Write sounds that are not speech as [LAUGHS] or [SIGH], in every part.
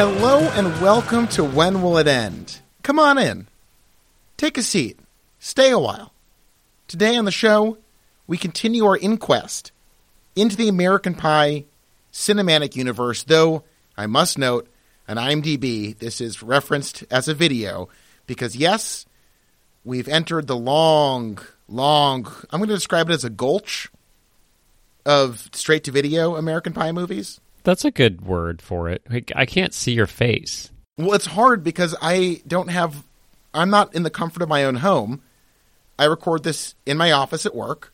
Hello and welcome to When Will It End? Come on in. Take a seat. Stay a while. Today on the show, we continue our inquest into the American Pie cinematic universe, though I must note on IMDb this is referenced as a video because, yes, we've entered the long, long, I'm going to describe it as a gulch of straight to video American Pie movies. That's a good word for it. Like, I can't see your face. Well, it's hard because I don't have, I'm not in the comfort of my own home. I record this in my office at work,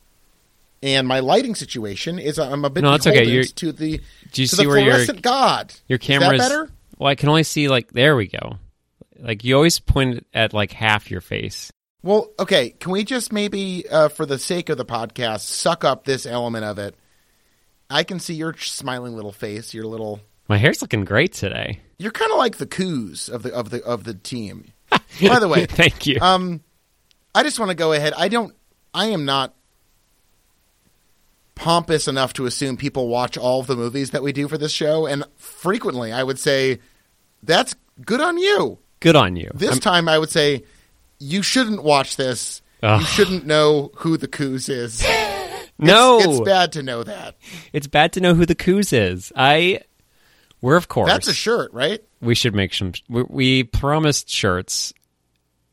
and my lighting situation is I'm a bit No, it's okay. You're- to the Do you to see the where your fluorescent god. your camera Is that camera's better? Well, I can only see like there we go. Like you always point at like half your face. Well, okay. Can we just maybe, uh, for the sake of the podcast, suck up this element of it? I can see your smiling little face, your little. My hair's looking great today. You're kind of like the Cooze of the of the of the team. [LAUGHS] By the way, Thank you. Um, I just want to go ahead. I don't. I am not pompous enough to assume people watch all of the movies that we do for this show, and frequently I would say that's good on you. Good on you. This I'm- time I would say you shouldn't watch this. Ugh. You shouldn't know who the Cooze is. [LAUGHS] no, it's, it's bad to know that. It's bad to know who the Cooze is. I. We're of course. That's a shirt, right? we should make some. We, we promised shirts.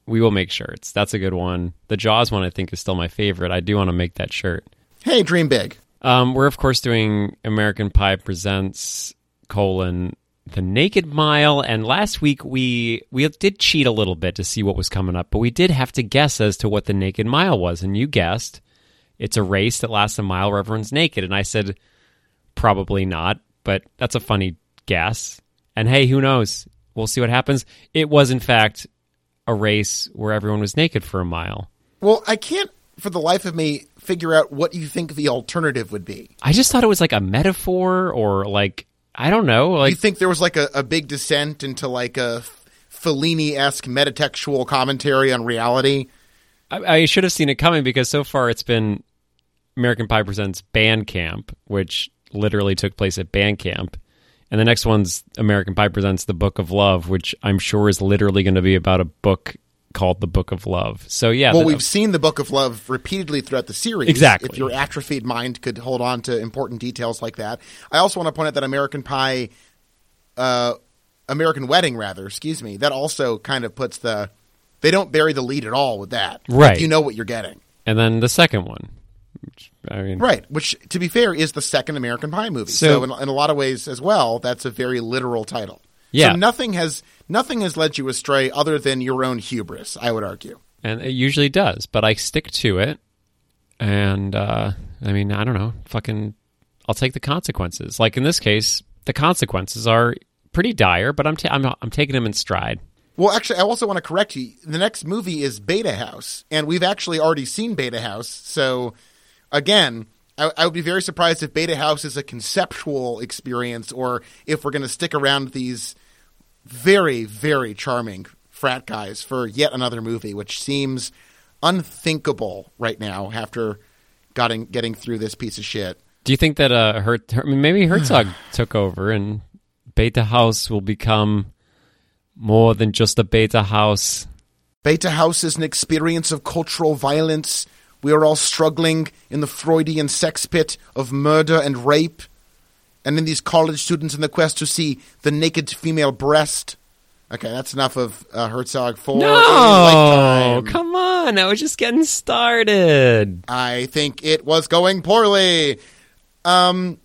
We will make shirts. That's a good one. The Jaws one, I think, is still my favorite. I do want to make that shirt. Hey, dream big. Um, we're of course doing American Pie presents colon the Naked Mile, and last week we we did cheat a little bit to see what was coming up, but we did have to guess as to what the Naked Mile was, and you guessed it's a race that lasts a mile where everyone's naked, and I said probably not, but that's a funny guess. And hey, who knows? We'll see what happens. It was in fact a race where everyone was naked for a mile. Well, I can't for the life of me figure out what you think the alternative would be. I just thought it was like a metaphor or like I don't know, like you think there was like a, a big descent into like a Fellini esque metatextual commentary on reality? I, I should have seen it coming because so far it's been American Pie presents Band Camp, which literally took place at band camp, and the next one's American Pie presents The Book of Love, which I'm sure is literally going to be about a book called The Book of Love. So yeah, Well, the- we've seen the Book of Love repeatedly throughout the series. Exactly. If your atrophied mind could hold on to important details like that. I also want to point out that American Pie, uh, American Wedding, rather, excuse me, that also kind of puts the. They don't bury the lead at all with that. Right. You know what you're getting. and then the second one. I mean, Right. Which, to be fair, is the second American Pie movie. So- So, in, in a lot of ways as well, that's a very literal title. Yeah. So nothing has nothing has led you astray other than your own hubris. I would argue. and it usually does, but I stick to it. And uh, I mean, I don't know, fucking, I'll take the consequences. Like in this case, the consequences are pretty dire, but I'm ta- I'm I'm taking them in stride. Well, actually, I also want to correct you. The next movie is Beta House, and we've actually already seen Beta House. So, again, I, I would be very surprised if Beta House is a conceptual experience, or if we're going to stick around these very, very charming frat guys for yet another movie, which seems unthinkable right now after getting getting through this piece of shit. Do you think that uh, Her- Her- I mean, maybe Herzog [SIGHS] took over and Beta House will become more than just a Beta House? Beta House is an experience of cultural violence. We are all struggling in the Freudian sex pit of murder and rape. And in these college students in the quest to see the naked female breast. Okay, that's enough of uh, Herzog for No, come on! I was just getting started. I think it was going poorly. Um,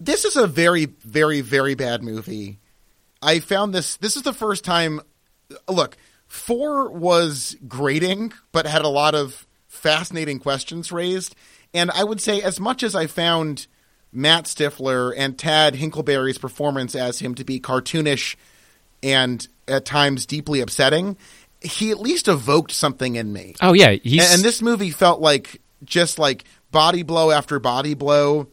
this is a very, very, very bad movie. I found this. This is the first time. Look, four was grating, but had a lot of fascinating questions raised. And I would say, as much as I found Matt Stifler and Tad Hilgenbrink's performance as him to be cartoonish and at times deeply upsetting, he at least evoked something in me. Oh yeah, And, and this movie felt like just like body blow after body blow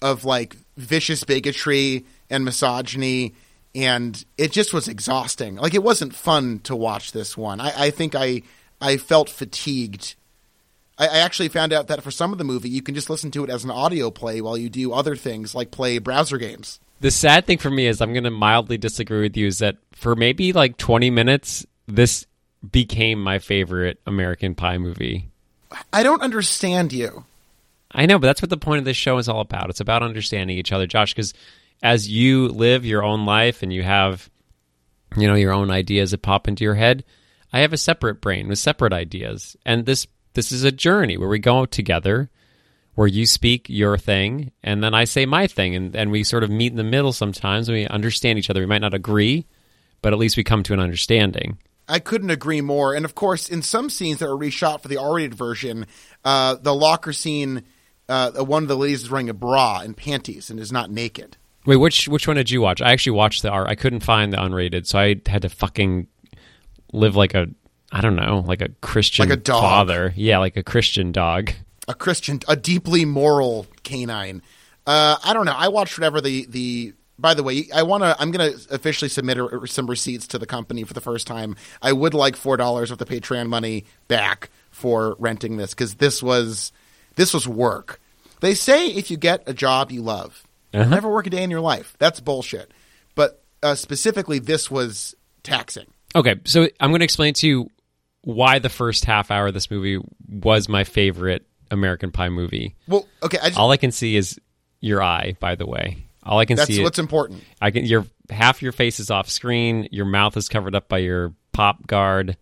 of like vicious bigotry and misogyny, and it just was exhausting. Like it wasn't fun to watch this one. I, I think I I felt fatigued. I, I actually found out that for some of the movie, you can just listen to it as an audio play while you do other things like play browser games. The sad thing for me is I'm going to mildly disagree with you is that for maybe like 20 minutes, this became my favorite American Pie movie. I don't understand you. I know, but that's what the point of this show is all about. It's about understanding each other, Josh, because as you live your own life and you have, you know, your own ideas that pop into your head, I have a separate brain with separate ideas. And this this is a journey where we go together where you speak your thing and then I say my thing and, and we sort of meet in the middle sometimes and we understand each other. We might not agree, but at least we come to an understanding. I couldn't agree more. And of course, in some scenes that were reshot for the R-rated version, uh, the locker scene, uh, one of the ladies is wearing a bra and panties and is not naked. Wait, which which one did you watch? I actually watched the R. I couldn't find the unrated, so I had to fucking live like a I don't know, like a Christian Like a dog. father. Yeah, like a Christian dog. a Christian, a deeply moral canine. Uh, I don't know. I watched whatever the the. By the way, I want to. I'm going to officially submit a, some receipts to the company for the first time. I would like four dollars of the Patreon money back for renting this because this was this was work. They say if you get a job you love, Uh-huh. never work a day in your life. That's bullshit. But uh, specifically, this was taxing. Okay, so I'm going to explain to you why the first half hour of this movie was my favorite American Pie movie. Well, okay. I just, All I can see is your eye. By the way, all I can that's see. That's what's important. I can. Your half your face is off screen. Your mouth is covered up by your pop guard,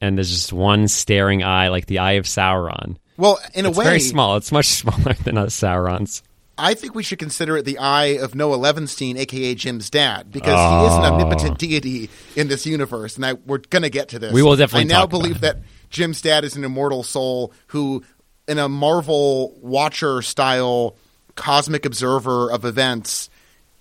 and there's just one staring eye, like the eye of Sauron. Well, in It's a way, very small. It's much [LAUGHS] smaller than a Sauron's. I think we should consider it the eye of Noah Levenstein, aka Jim's dad, because he is an Oh. omnipotent deity in this universe, and I, we're going to get to this. We will definitely I now believe that Jim's dad is an immortal soul who, in a Marvel Watcher style cosmic observer of events,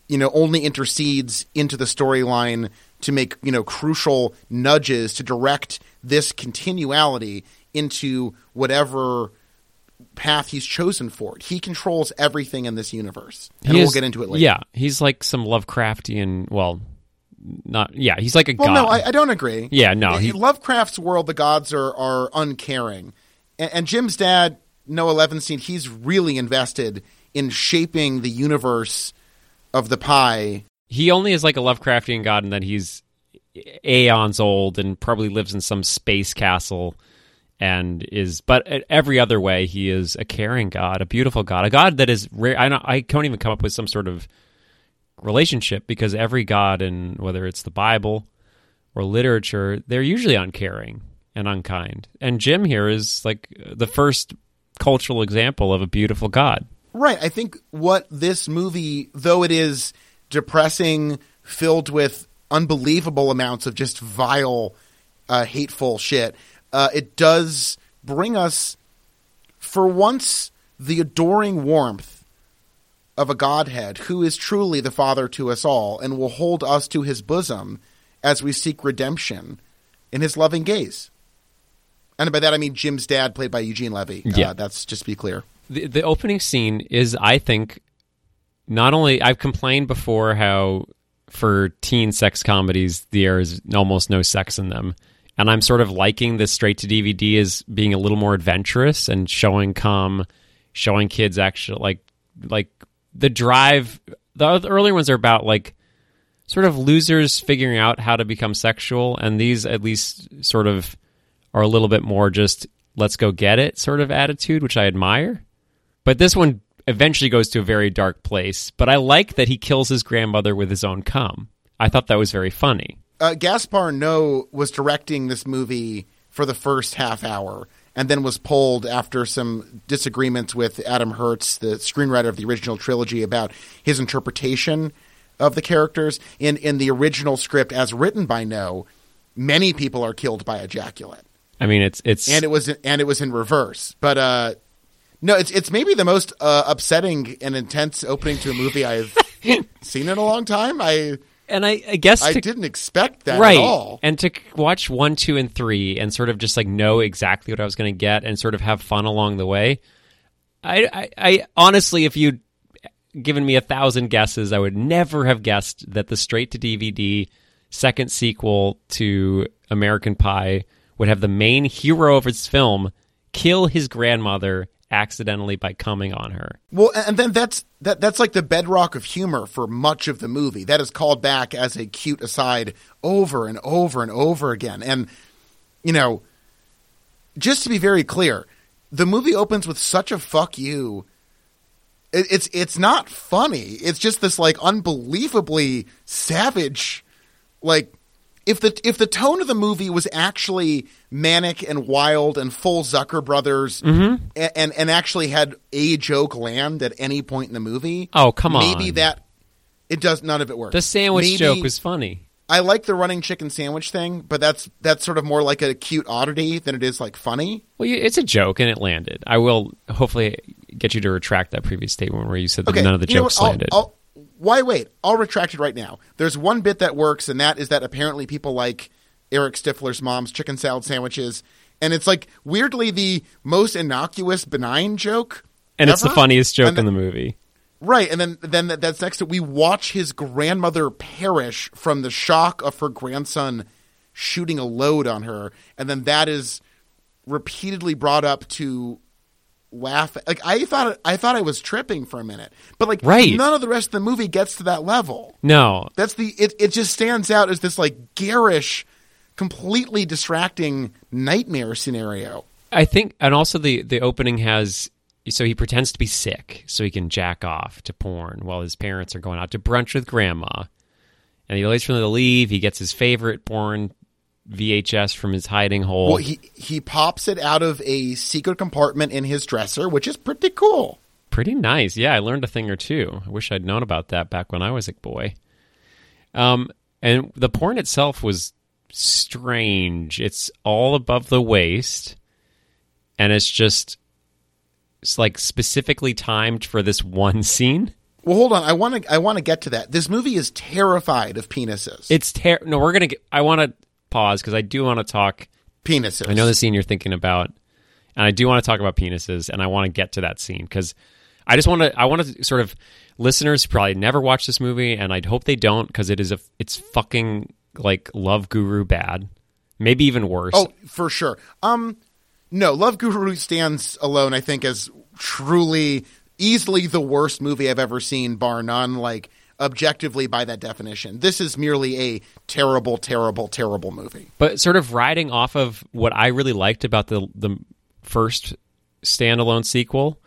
you know, only intercedes into the storyline to make you know crucial nudges to direct this continuality into whatever path he's chosen for it. He controls everything in this universe, and He we'll get into it later. Yeah, he's like some Lovecraftian. Well, not. Yeah, he's like a Well, god. no, I, I don't agree. Yeah, no, In he- Lovecraft's world, the gods are are uncaring, and, and Jim's dad, Noah Levenstein, he's really invested in shaping the universe of the pie. he only is like a Lovecraftian god, and that he's aeons old and probably lives in some space castle and is but every other way he is a caring god a beautiful god a god that is rare. I i can't even come up with some sort of relationship because every god in whether it's the bible or literature they're usually uncaring and unkind. And jim here is like the first cultural example of a beautiful god. Right. I think what this movie, though it is depressing, filled with unbelievable amounts of just vile, uh, hateful shit, uh, it does bring us, for once, the adoring warmth of a Godhead who is truly the Father to us all and will hold us to his bosom as we seek redemption in his loving gaze. And by that I mean Jim's dad, played by Eugene Levy. Yeah. Uh, that's just to be clear. the, the opening scene is i think not only i've complained before how for teen sex comedies there is almost no sex in them and i'm sort of liking this straight to dvd as being a little more adventurous and showing come showing kids actually like like the drive the other earlier ones are about like sort of losers figuring out how to become sexual and these at least sort of are a little bit more just let's go get it sort of attitude which i admire but this one eventually goes to a very dark place. But I like that he kills his grandmother with his own cum. I thought that was very funny. Uh, Gaspar Noé was directing this movie for the first half hour and then was pulled after some disagreements with Adam Herz, the screenwriter of the original trilogy, about his interpretation of the characters. In in the original script, as written by No, many people are killed by ejaculate, I mean, it's it's and it was and it was in reverse. But uh, no, it's it's maybe the most uh, upsetting and intense opening to a movie I've [LAUGHS] seen in a long time. I and I, I guess I to, didn't expect that right at all. and to watch one, two, and three, and sort of just like know exactly what I was going to get, and sort of have fun along the way. I, I, I honestly, if you'd given me a thousand guesses, I would never have guessed that the straight to DVD second sequel to American Pie would have the main hero of its film kill his grandmother accidentally by coming on her. Well, and then that's that that's like the bedrock of humor for much of the movie. That is called back as a cute aside over and over and over again. And you know, just to be very clear, the movie opens with such a fuck you. It, it's it's not funny. It's just this like unbelievably savage, like if the if the tone of the movie was actually manic and wild and full Zucker brothers Mm-hmm. and, and and actually had a joke land at any point in the movie. Oh, come on! Maybe that it does none of it works. The sandwich Maybe- joke was funny. I like the running chicken sandwich thing, but that's that's sort of more like a cute oddity than it is like funny. Well, it's a joke and it landed. I will hopefully get you to retract that previous statement where you said that Okay, none of the you jokes landed. I'll- why wait? I'll retract it right now. There's one bit that works, and that is that apparently people like Eric Stifler's mom's chicken salad sandwiches, and it's like weirdly the most innocuous, benign joke. and it's the funniest joke And in the movie. Right, and then then that- that's next to we watch his grandmother perish from the shock of her grandson shooting a load on her, and then that is repeatedly brought up to laugh. Like I thought, I thought I was tripping for a minute, but like Right. none of the rest of the movie gets to that level. No, That's the it. It just stands out as this like garish, completely distracting nightmare scenario. I think, and also the the opening has so he pretends to be sick so he can jack off to porn while his parents are going out to brunch with grandma, and he waits for them to leave. He gets his favorite porn VHS from his hiding hole. Well, he he pops it out of a secret compartment in his dresser, which is pretty cool. Pretty nice. Yeah, I learned a thing or two. I wish I'd known about that back when I was a boy. Um, and the porn itself was strange. It's all above the waist, and it's just it's like specifically timed for this one scene. Well, hold on. I want to. I want to get to that. This movie is terrified of penises. It's ter- no. We're gonna. Get, I want to pause because I do want to talk. penises. I know the scene you're thinking about, and I do want to talk about penises, and I want to get to that scene because I just want to. I want to sort of listeners probably never watched this movie, and I'd hope they don't because it is a. It's fucking like Love Guru bad, maybe even worse. Oh, for sure. Um, no, Love Guru stands alone. I think as truly, easily the worst movie I've ever seen, bar none. Like objectively, by that definition, this is merely a terrible, terrible, terrible movie. But sort of riding off of what I really liked about the the first standalone sequel,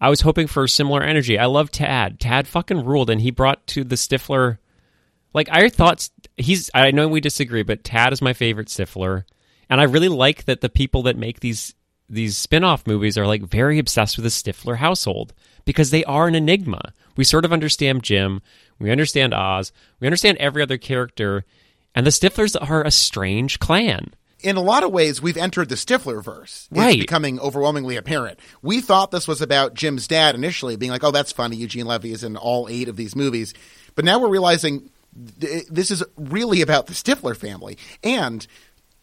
I was hoping for similar energy. I love Tad. Tad fucking ruled, and he brought to the Stifler. Like I thought, he's. I know we disagree, but Tad is my favorite Stifler, and I really like that the people that make these these spin-off movies are like very obsessed with the Stifler household because they are an enigma. We sort of understand Jim, we understand Oz, we understand every other character, and the Stiflers are a strange clan. in a lot of ways, we've entered the Stifler verse. It's Right. becoming overwhelmingly apparent. We thought this was about Jim's dad initially, being like, oh, that's funny. Eugene Levy is in all eight of these movies. But now we're realizing th- this is really about the Stifler family. And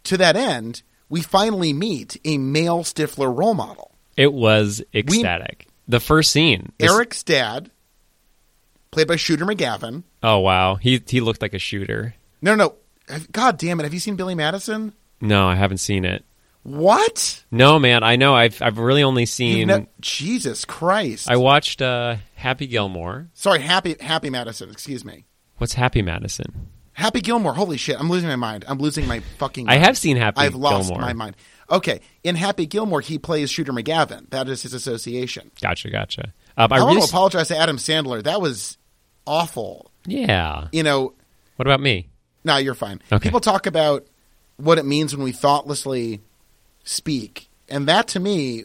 to that end, we finally meet a male Stifler role model. It was ecstatic. the first scene, this- Eric's dad, played by Shooter McGavin. Oh wow, he he looked like a shooter. No, no, no. God damn it. Have you seen Billy Madison? No, I haven't seen it. What? No, man, I know. I've I've really only seen. ne- Jesus Christ. I watched uh, Happy Gilmore. Sorry, Happy Happy Madison. Excuse me. What's Happy Madison? Happy Gilmore. Holy shit! I'm losing my mind. I'm losing my fucking. I have seen Happy I've lost Gilmore. my mind. Okay, in Happy Gilmore, he plays Shooter McGavin. That is his association. Gotcha, gotcha. Um, I I, really, want to apologize to Adam Sandler. That was awful. yeah. You know, What about me? no, you're fine. Okay. People talk about what it means when we thoughtlessly speak, and that to me,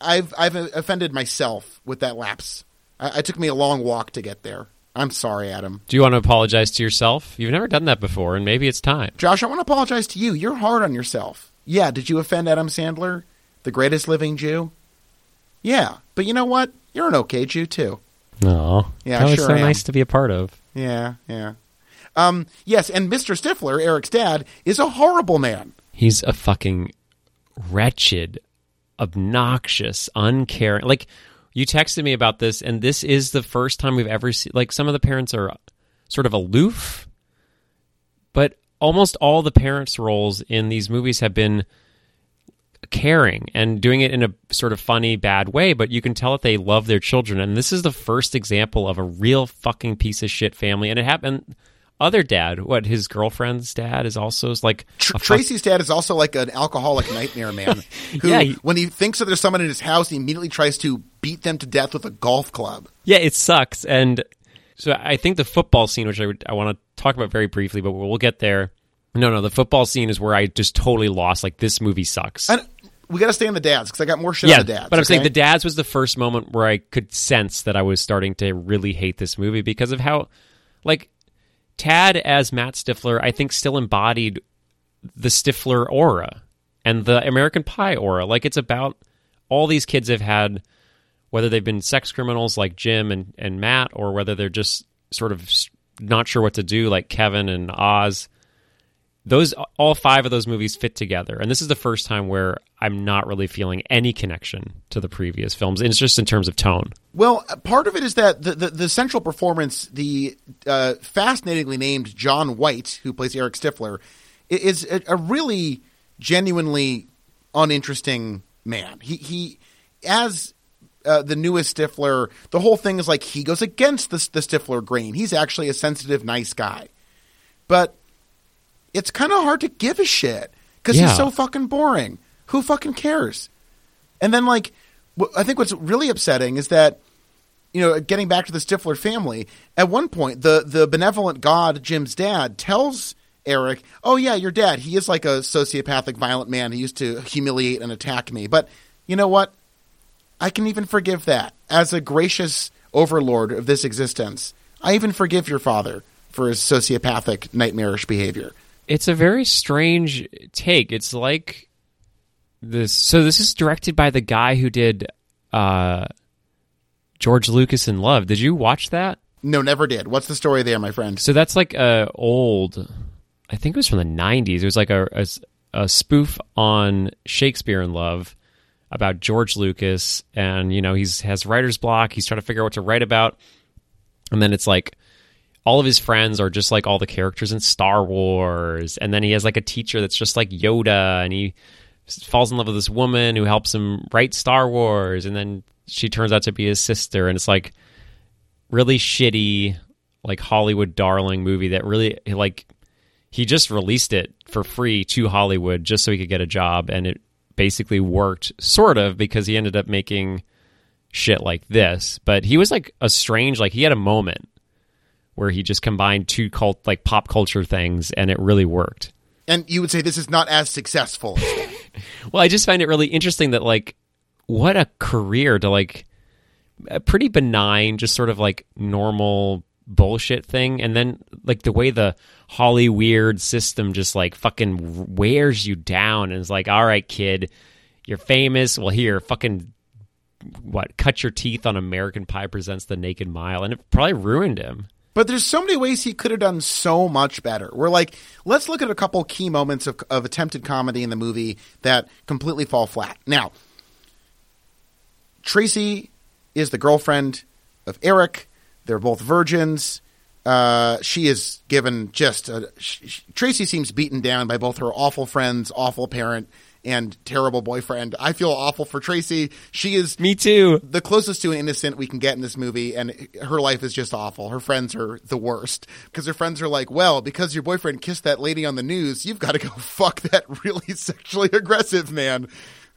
I've I've offended myself with that lapse. I, it took me a long walk to get there. I'm sorry, Adam. Do you want to apologize to yourself? You've never done that before, and maybe it's time. Josh, I want to apologize to you. You're hard on yourself. Yeah, did you offend Adam Sandler, the greatest living Jew? Yeah, but you know what? You're an okay Jew too. No, Yeah, that was sure so am. nice to be a part of. Yeah, yeah. Um, yes, and Mr. Stifler, Eric's dad, is a horrible man. He's a fucking wretched, obnoxious, uncaring. Like you texted me about this, and this is the first time we've ever seen. Like some of the parents are sort of aloof, but almost all the parents' roles in these movies have been caring and doing it in a sort of funny, bad way, but you can tell that they love their children. And this is the first example of a real fucking piece of shit family. And it happened. Other dad, what his girlfriend's dad is also is like Tr- fuck- Tracy's dad is also like an alcoholic nightmare man [LAUGHS] who, Yeah, he- when he thinks that there's someone in his house, he immediately tries to beat them to death with a golf club. Yeah, it sucks. And so I think the football scene, which I, would, I want to talk about very briefly, but we'll get there. No, no, the football scene is where I just totally lost. Like this movie sucks. And we got to stay on the dads because I got more shit yeah, on the dads. but I'm saying the dads was the first moment where I could sense that I was starting to really hate this movie because of how, like, Tad as Matt Stifler, I think still embodied the Stifler aura and the American Pie aura. Like, it's about all these kids have had, whether they've been sex criminals like Jim and, and Matt, or whether they're just sort of not sure what to do like Kevin and Oz those all five of those movies fit together and this is the first time where i'm not really feeling any connection to the previous films and it's just in terms of tone Well, part of it is that the, the, the central performance, the uh, fascinatingly named John White, who plays Eric Stifler, is a, a really genuinely uninteresting man. He he as uh, the newest Stifler, the whole thing is like he goes against the, the Stifler grain. He's actually a sensitive, nice guy, but it's kind of hard to give a shit because Yeah. he's so fucking boring. Who fucking cares? And then like, I think what's really upsetting is that you know, getting back to the Stifler family, at one point, the the benevolent god Jim's dad tells Eric, "Oh yeah, your dad. He is like a sociopathic, violent man. He used to humiliate and attack me. But you know what? I can even forgive that. As a gracious overlord of this existence, I even forgive your father for his sociopathic, nightmarish behavior." It's a very strange take it's like this so this is directed by the guy who did uh george lucas in love did you watch that No, never did. What's the story there, my friend? So that's like a old, I think it was from the '90s. It was like a, a, a spoof on Shakespeare in Love about George Lucas, and you know he's has writer's block. He's trying to figure out what to write about, and then it's like all of his friends are just like all the characters in Star Wars, and then he has like a teacher that's just like Yoda, and he falls in love with this woman who helps him write Star Wars, and then she turns out to be his sister, and it's like really shitty like Hollywood darling movie that really like he just released it for free to Hollywood just so he could get a job and it basically worked sort of because he ended up making shit like this. But he was like a strange like he had a moment where he just combined two cult like pop culture things and it really worked. And you would say this is not as successful. as [LAUGHS] well i just find it really interesting that like what a career to like a pretty benign just sort of like normal bullshit thing. And then like the way the holly weird system just like fucking wears you down and is like all right kid you're famous. Well here fucking what cut your teeth on american pie presents the naked mile. And it probably ruined him But there's so many ways he could have done so much better. We're like, let's look at a couple key moments of, of attempted comedy in the movie that completely fall flat. Now, Tracy is the girlfriend of Eric. They're both virgins. Uh, she is given just a, sh- sh- Tracy seems beaten down by both her awful friends, awful parent, and terrible boyfriend. I feel awful for Tracy. She is me too the closest to an innocent we can get in this movie, and her life is just awful. Her friends are the worst because her friends are like, "Well, because your boyfriend kissed that lady on the news, you've got to go [LAUGHS] fuck that really sexually aggressive man."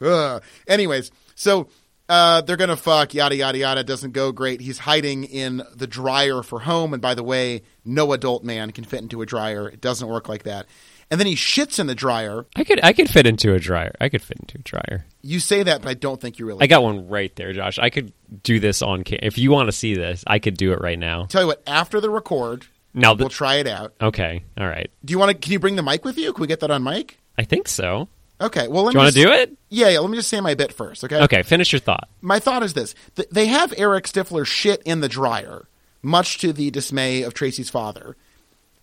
Ugh. Anyways, so uh, they're gonna fuck. Yada yada yada. Doesn't go great. He's hiding in the dryer for home, and by the way, no adult man can fit into a dryer. It doesn't work like that. And then he shits in the dryer. i could i could fit into a dryer i could fit into a dryer You say that, but I don't think you really. I got one right there, Josh. I could do this on ca- if you want to see this. I could do it right now. Tell you what. After the record, Now, we'll try it out. okay, all right. Do you want to? Can you bring the mic with you? Can we get that on mic? I think so. Okay. Well, let Do you want to do it? Yeah, yeah. Let me just say my bit first. Okay. Okay, finish your thought. My thought is this: Th- they have Eric Stifler shit in the dryer, much to the dismay of Tracy's father.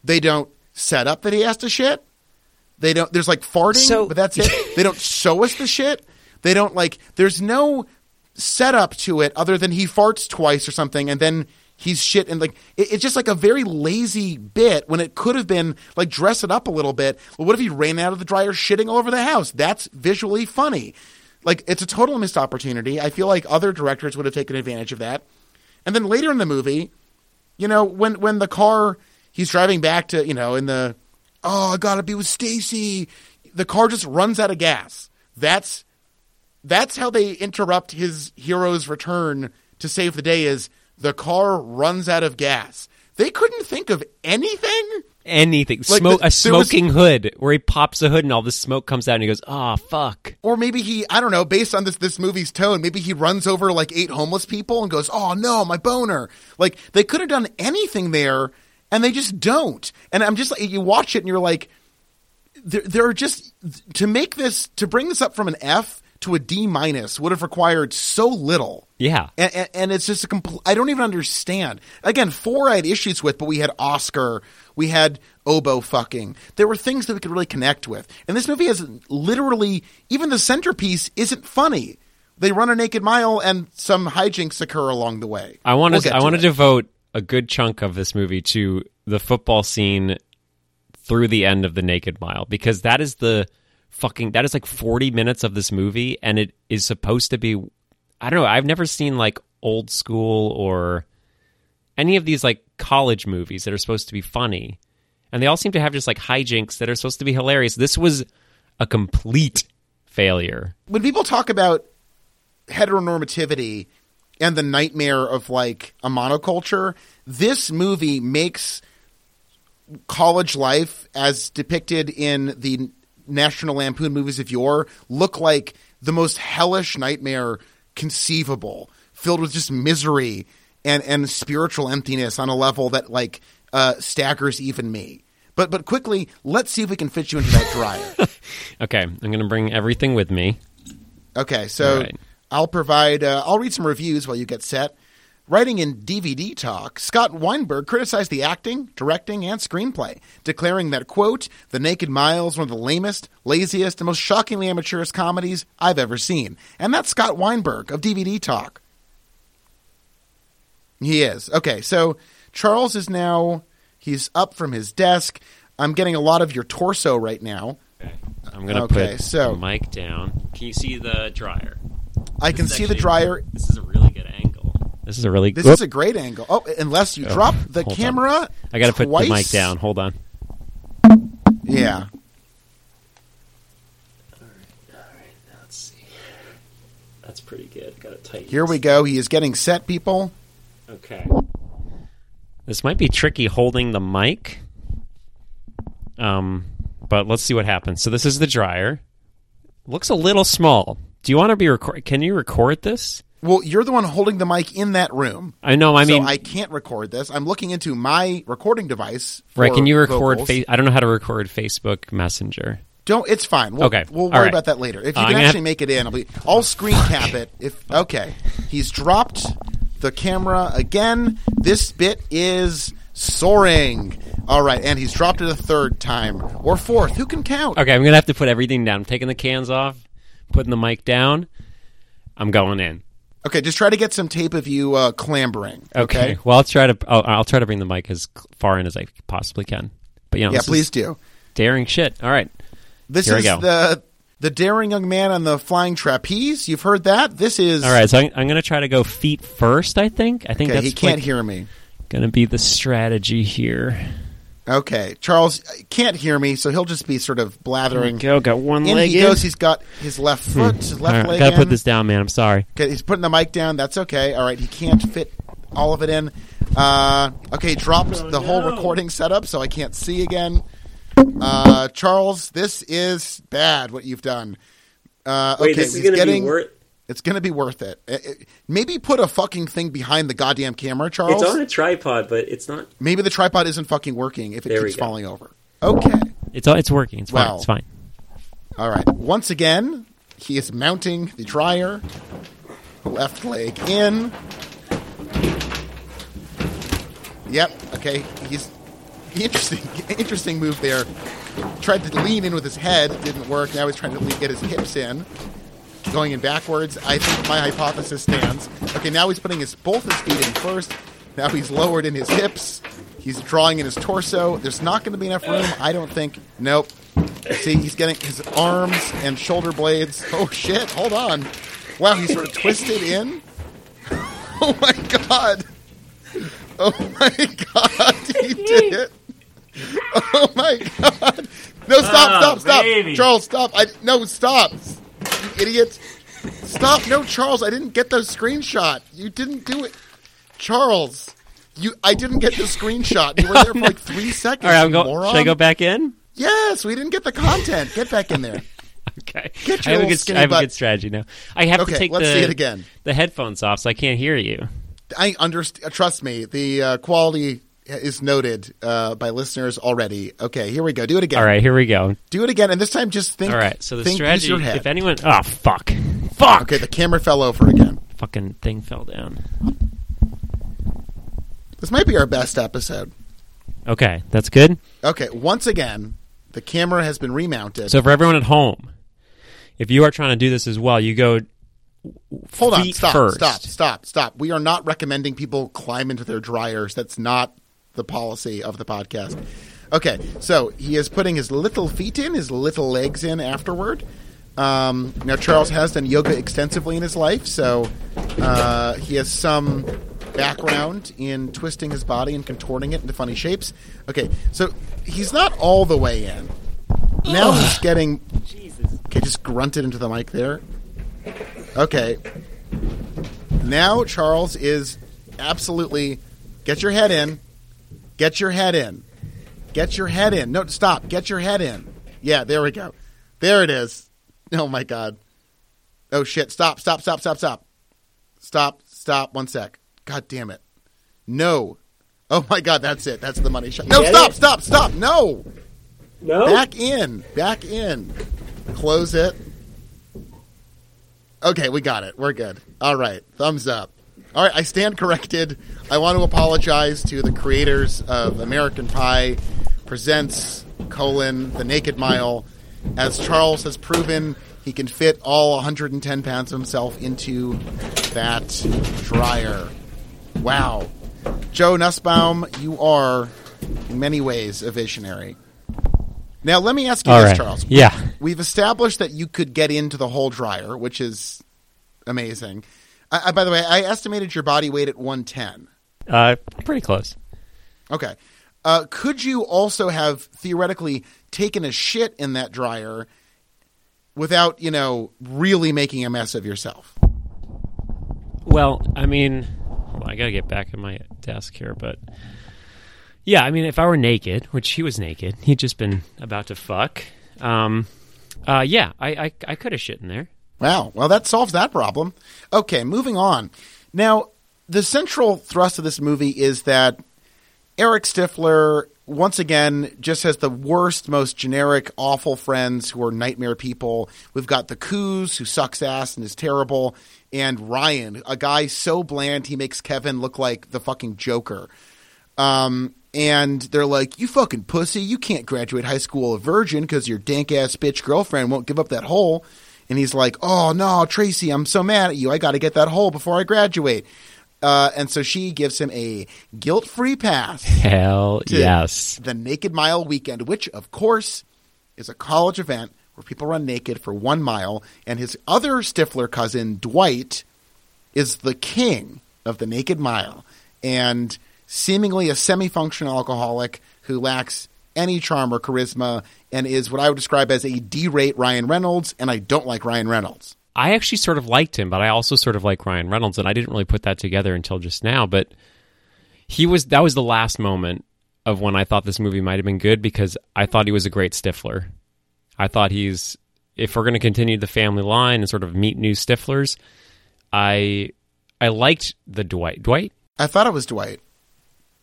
They don't set up that he has to shit. They don't. There's like farting, So- but that's it. they don't [LAUGHS] show us the shit. They don't like. There's no setup to it other than he farts twice or something, and then he's shit and like it, it's just like a very lazy bit when it could have been like dress it up a little bit. Well, what if he ran out of the dryer shitting all over the house? That's visually funny. Like it's a total missed opportunity. I feel like other directors would have taken advantage of that. And then later in the movie, you know, when when the car he's driving back to, you know, in the oh, I gotta be with Stacy. The car just runs out of gas. That's that's how they interrupt his hero's return to save the day is the car runs out of gas. They couldn't think of anything. Anything. Like, Smoke the- a there was- smoking hood where he pops the hood and all the smoke comes out and he goes, "Oh fuck." Or maybe he, I don't know, based on this this movie's tone, maybe he runs over like eight homeless people and goes, "Oh no, my boner!" Like they could have done anything there, and they just don't. And I'm just like, you watch it and you're like, there, there are just to make this to bring this up from an F to a D minus would have required so little. Yeah. And, and, and it's just a complete. I don't even understand. Again, four I had issues with, but we had Oscar, we had oboe fucking. There were things that we could really connect with. And this movie has literally even the centerpiece isn't funny. They run a naked mile, and some hijinks occur along the way. I want We'll to I want to devote a good chunk of this movie to the football scene through the end of the Naked Mile because that is the fucking that is like 40 minutes of this movie and it is supposed to be I don't know, I've never seen like old school or any of these like college movies that are supposed to be funny. And they all seem to have just like hijinks that are supposed to be hilarious. This was a complete failure. when people talk about heteronormativity and the nightmare of like a monoculture, this movie makes college life as depicted in the National Lampoon movies of yore look like the most hellish nightmare conceivable, filled with just misery and and spiritual emptiness on a level that like uh, staggers even me. But but quickly, let's see if we can fit you into that dryer. [LAUGHS] Okay, I'm going to bring everything with me. Okay, so right. I'll provide. Uh, I'll read some reviews while you get set. Writing in DVD Talk, Scott Weinberg criticized the acting, directing, and screenplay, declaring that, quote, The Naked Mile is one of the lamest, laziest, and most shockingly amateurist comedies I've ever seen. And that's Scott Weinberg of DVD Talk. He is. Okay, so Charles is now, he's up from his desk. I'm getting a lot of your torso right now. I'm going to Okay, put so- the mic down. Can you see the dryer? I can This is see the actually- dryer. This is a really good angle. This is a really This Whoop. is a great angle. Oh, unless you drop the hold on. camera. I got to put twice. the mic down. Hold on. Yeah. Alright, alright. Now let's see. That's pretty good. Got it tight. Here we go. He is getting set, people. Okay. This might be tricky holding the mic. Um, but let's see what happens. So this is the dryer. Looks a little small. Do you want to be record? Can you record this? Well, you're the one holding the mic in that room. I know. I mean, so I can't record this. I'm looking into my recording device. right? Can you record? Fa- I don't know how to record Facebook Messenger. Don't. It's fine. We'll, Okay. We'll worry right. about that later. If you Uh, can actually have- make it in, I'll, be, I'll screen cap it. If okay, he's dropped the camera again. This bit is soaring. All right, and he's dropped it a third time or fourth. Who can count? Okay, I'm gonna have to put everything down. I'm taking the cans off, putting the mic down. I'm going in. Okay, just try to get some tape of you uh, clambering. Okay. Okay. Well, I'll try to. I'll, I'll try to bring the mic as far in as I possibly can. But you know, Yeah, please do. daring shit. All right. This Here is the the daring young man on the flying trapeze. You've heard that. This is All right. So I'm, I'm gonna try to go feet first. I think. I think Okay, that's he can't like, hear me. gonna be the strategy here. Okay, Charles uh, can't hear me, so he'll just be sort of blathering. Go. Got one In leg he in. goes. He's got his left foot, his left right, leg. gotta in. put this down, man. I'm sorry. Okay, he's putting the mic down. That's okay. All right, he can't fit all of it in. Uh, okay, he dropped the whole recording setup, so I can't see again. Uh, Charles, this is bad. What you've done. Uh, okay, he's getting. worth. It's going to be worth it. Uh, uh, Maybe put a fucking thing behind the goddamn camera, Charles. It's on a tripod, but it's not. Maybe the tripod isn't fucking working if it There keeps falling over. Okay. It's. It's working. It's fine. It's fine. All right. Once again, he is mounting the dryer. Left leg in. Yep. Okay. He's [LAUGHS] interesting. Interesting move there. Tried to lean in with his head. Didn't work. Now he's trying to get his hips in. Going in backwards. I think my hypothesis stands. Okay. Now he's putting his both his feet in first. Now he's lowered in his hips. He's drawing in his torso. There's not going to be enough room, I don't think. Nope. See, he's getting his arms and shoulder blades. Oh shit! Hold on. Wow, he's sort of twisted in. [LAUGHS] Oh my god! Oh my god! He did it! Oh my god! No, stop! Oh, Stop! Stop! Ah, baby. Charles, stop! I no, stop! You idiot! Stop! No, Charles, I didn't get the screenshot. You didn't do it, Charles. You, I didn't get the screenshot. You were there for like three seconds. [LAUGHS] All right, I'm going. Should I go back in? Yes, we didn't get the content. Get back in there. [LAUGHS] Okay. Get I your have a little good. skinny I have a butt- good strategy now. I have Okay, to take let's the see it again. the headphones off, so I can't hear you. I understand. Trust me, the uh, quality is noted uh, by listeners already. Okay, here we go. Do it again. All right, here we go. Do it again, and this time just think. All right. So the think, strategy. your head. If anyone. Oh fuck. Fuck. okay, the camera fell over again. Fucking thing fell down. This might be our best episode. Okay, that's good. Okay, once again, the camera has been remounted. So for everyone at home, if you are trying to do this as well, you go. Hold on, stop, first. stop, stop, stop. We are not recommending people climb into their dryers. That's not the policy of the podcast. Okay, so he is putting his little feet in, his little legs in afterward. Um, now, Charles has done yoga extensively in his life, so uh, he has some background in twisting his body and contorting it into funny shapes. Okay, so he's not all the way in. Now he's getting. Jesus. Okay, just grunted into the mic there. Okay. Now Charles is absolutely get your head in. Get your head in. Get your head in. No, stop. Get your head in. Yeah, there we go. There it is. Oh my god. Oh shit. Stop, stop, stop, stop, stop. Stop, stop. One sec. God damn it. No. Oh my god, that's it. That's the money shot. No, stop, stop, stop. No. No. Back in. Back in. Close it. Okay, we got it. We're good. All right. Thumbs up. All right, I stand corrected. I want to apologize to the creators of American Pie presents colon the Naked Mile. As Charles has proven, he can fit all 110 pounds of himself into that dryer. Wow. Joe Nussbaum, you are in many ways a visionary. Now, let me ask you All this, right. Charles. Yeah. We've established that you could get into the whole dryer, which is amazing. I, I, by the way, I estimated your body weight at 110. Uh, pretty close. Okay. Uh, could you also have theoretically taken a shit in that dryer without, you know, really making a mess of yourself? Well, I mean, I gotta get back at my desk here, but yeah, I mean, if I were naked, which he was naked, he'd just been about to fuck. Um, uh, yeah, I, I, I could have shit in there. Wow. Well, that solves that problem. Okay, moving on. Now, the central thrust of this movie is that Eric Stifler, once again, just has the worst, most generic, awful friends who are nightmare people. We've got the Cooze, who sucks ass and is terrible, and Ryan, a guy so bland he makes Kevin look like the fucking Joker. Um, and they're like, "You fucking pussy! You can't graduate high school a virgin because your dank ass bitch girlfriend won't give up that hole." And he's like, "Oh no, Tracy, I'm so mad at you. I got to get that hole before I graduate." Uh, and so she gives him a guilt-free pass [LAUGHS] Hell yes. the Naked Mile weekend, which of course is a college event where people run naked for one mile. And his other Stifler cousin, Dwight, is the king of the Naked Mile and seemingly a semi functional alcoholic who lacks any charm or charisma and is what I would describe as a D rate Ryan Reynolds. And I don't like Ryan Reynolds. I actually sort of liked him, but I also sort of like Ryan Reynolds, and I didn't really put that together until just now. But he was that was the last moment of when I thought this movie might have been good because I thought he was a great Stifler. I thought he's if we're going to continue the family line and sort of meet new Stiflers, I I liked the Dwight Dwight. I thought it was Dwight.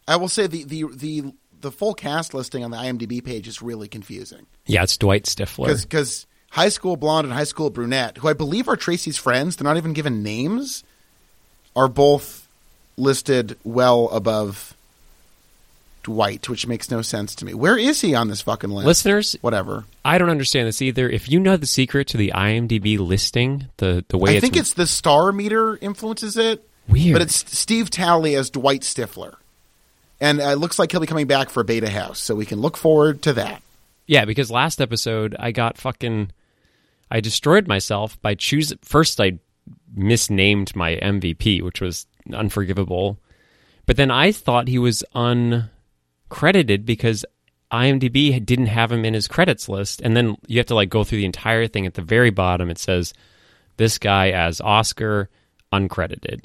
I will say the, the, the, the full cast listing on the IMDb page is really confusing. Yeah, it's Dwight Stifler. because high school blonde and high school brunette, who I believe are Tracy's friends, they're not even given names, are both listed well above Dwight, which makes no sense to me. Where is he on this fucking list? Listeners, Whatever. I don't understand this either. If you know the secret to the IMDb listing, the the way I think it's the star meter influences it. Weird. but it's Steve Talley as Dwight Stifler, and it looks like he'll be coming back for Beta House, so we can look forward to that. Yeah, because last episode I got fucking I destroyed myself by choosing first I misnamed my MVP, which was unforgivable. But then I thought he was uncredited because IMDb didn't have him in his credits list and then you have to like go through the entire thing at the very bottom it says this guy as Oscar uncredited.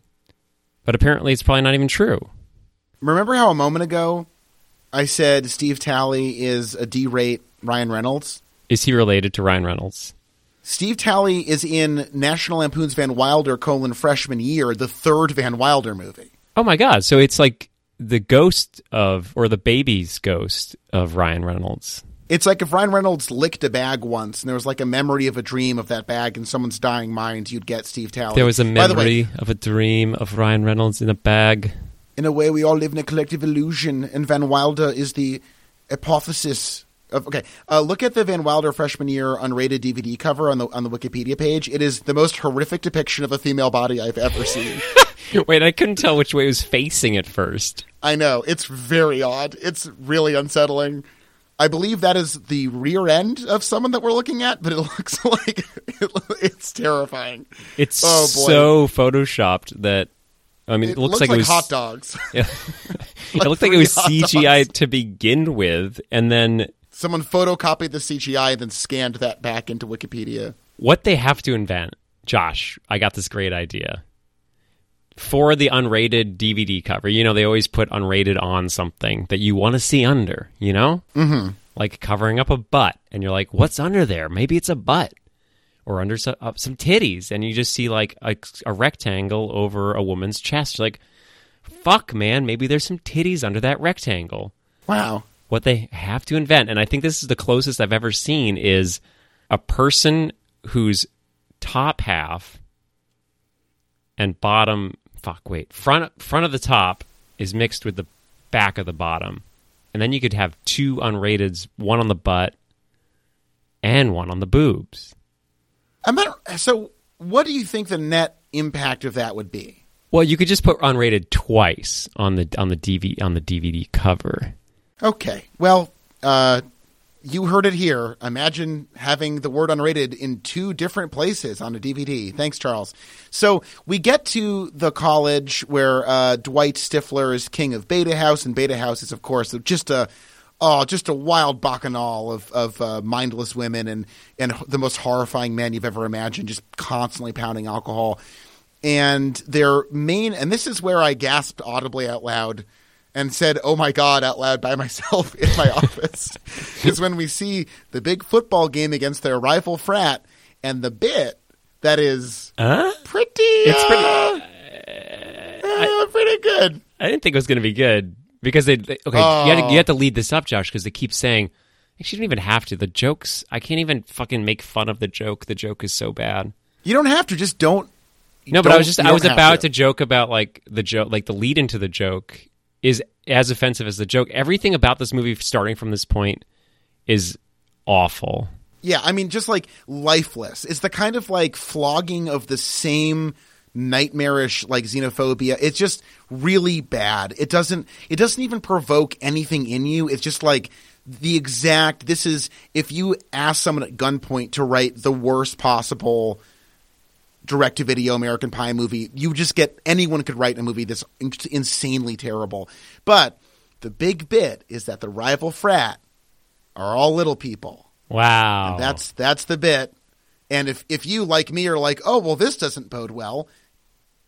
But apparently it's probably not even true. Remember how a moment ago I said Steve Talley is a D-rate Ryan Reynolds? Is he related to Ryan Reynolds? Steve Talley is in National Lampoon's Van Wilder colon freshman year, the third Van Wilder movie. Oh my god! So it's like the ghost of, or the baby's ghost of Ryan Reynolds. It's like if Ryan Reynolds licked a bag once and there was like a memory of a dream of that bag in someone's dying mind, you'd get Steve Talley. There was a By the way, memory of a dream of Ryan Reynolds in a bag. In a way, we all live in a collective illusion, and Van Wilder is the hypothesis of. Okay, uh, look at the Van Wilder freshman year unrated DVD cover on the on the Wikipedia page. It is the most horrific depiction of a female body I've ever seen. [LAUGHS] Wait, I couldn't tell which way it was facing at first. I know it's very odd. It's really unsettling. I believe that is the rear end of someone that we're looking at, but it [LAUGHS] looks like it, it's terrifying. It's Oh, boy. so photoshopped that I mean, it, It looks, like, it was hot dogs. [LAUGHS] Yeah. [LAUGHS] it looked like it was CGI dogs. to begin with, and then Someone photocopied the CGI and then scanned that back into Wikipedia. what they have to invent. Josh, I got this great idea. For the unrated DVD cover, you know, they always put unrated on something that you want to see under, you know? Mm-hmm. Like covering up a butt, and you're like, what's under there? Maybe it's a butt. Or under some, up some titties, and you just see like a, a rectangle over a woman's chest. You're like, fuck, man, maybe there's some titties under that rectangle Wow. what they have to invent, and I think this is the closest I've ever seen, is a person whose top half and bottom fuck wait front front of the top is mixed with the back of the bottom, and then you could have two unrateds, one on the butt and one on the boobs. Not, so, what do you think the net impact of that would be? Well, you could just put unrated twice on the on the DVD on the DVD cover. Okay. Well, uh, you heard it here. Imagine having the word unrated in two different places on a DVD. Thanks, Charles. So we get to the college where uh, Dwight Stifler is king of Beta House, and Beta House is, of course, just a oh, just a wild bacchanal of of uh, mindless women and and the most horrifying men you've ever imagined, just constantly pounding alcohol. And their main, and this is where I gasped audibly out loud and said, "Oh my god!" out loud by [LAUGHS] myself in my office [LAUGHS] is when we see the big football game against their rival frat, and the bit that is Huh? pretty, It's pretty- uh, uh, pretty good. I didn't think it was going to be good because they, they- okay. You, had to, you to oh. lead this up, Josh, because they keep saying she didn't even have to. The jokes, I can't even fucking make fun of the joke. The joke is so bad. You don't have to. Just don't. No, but I don't- was just I was have about to. joke about like the joke, like the lead into the joke is as offensive as the joke. Everything about this movie, starting from this point, is awful. Yeah, I mean, just like lifeless. It's the kind of like flogging of the same nightmarish like xenophobia. It's just really bad. It doesn't. It doesn't even provoke anything in you. It's just like the exact. This is if you ask someone at gunpoint to write the worst possible direct to video American Pie movie, you just get anyone could write a movie that's insanely terrible. But the big bit is that the rival frat are all little people. Wow, That's that's the bit. And if if you like me are like, oh well, this doesn't bode well,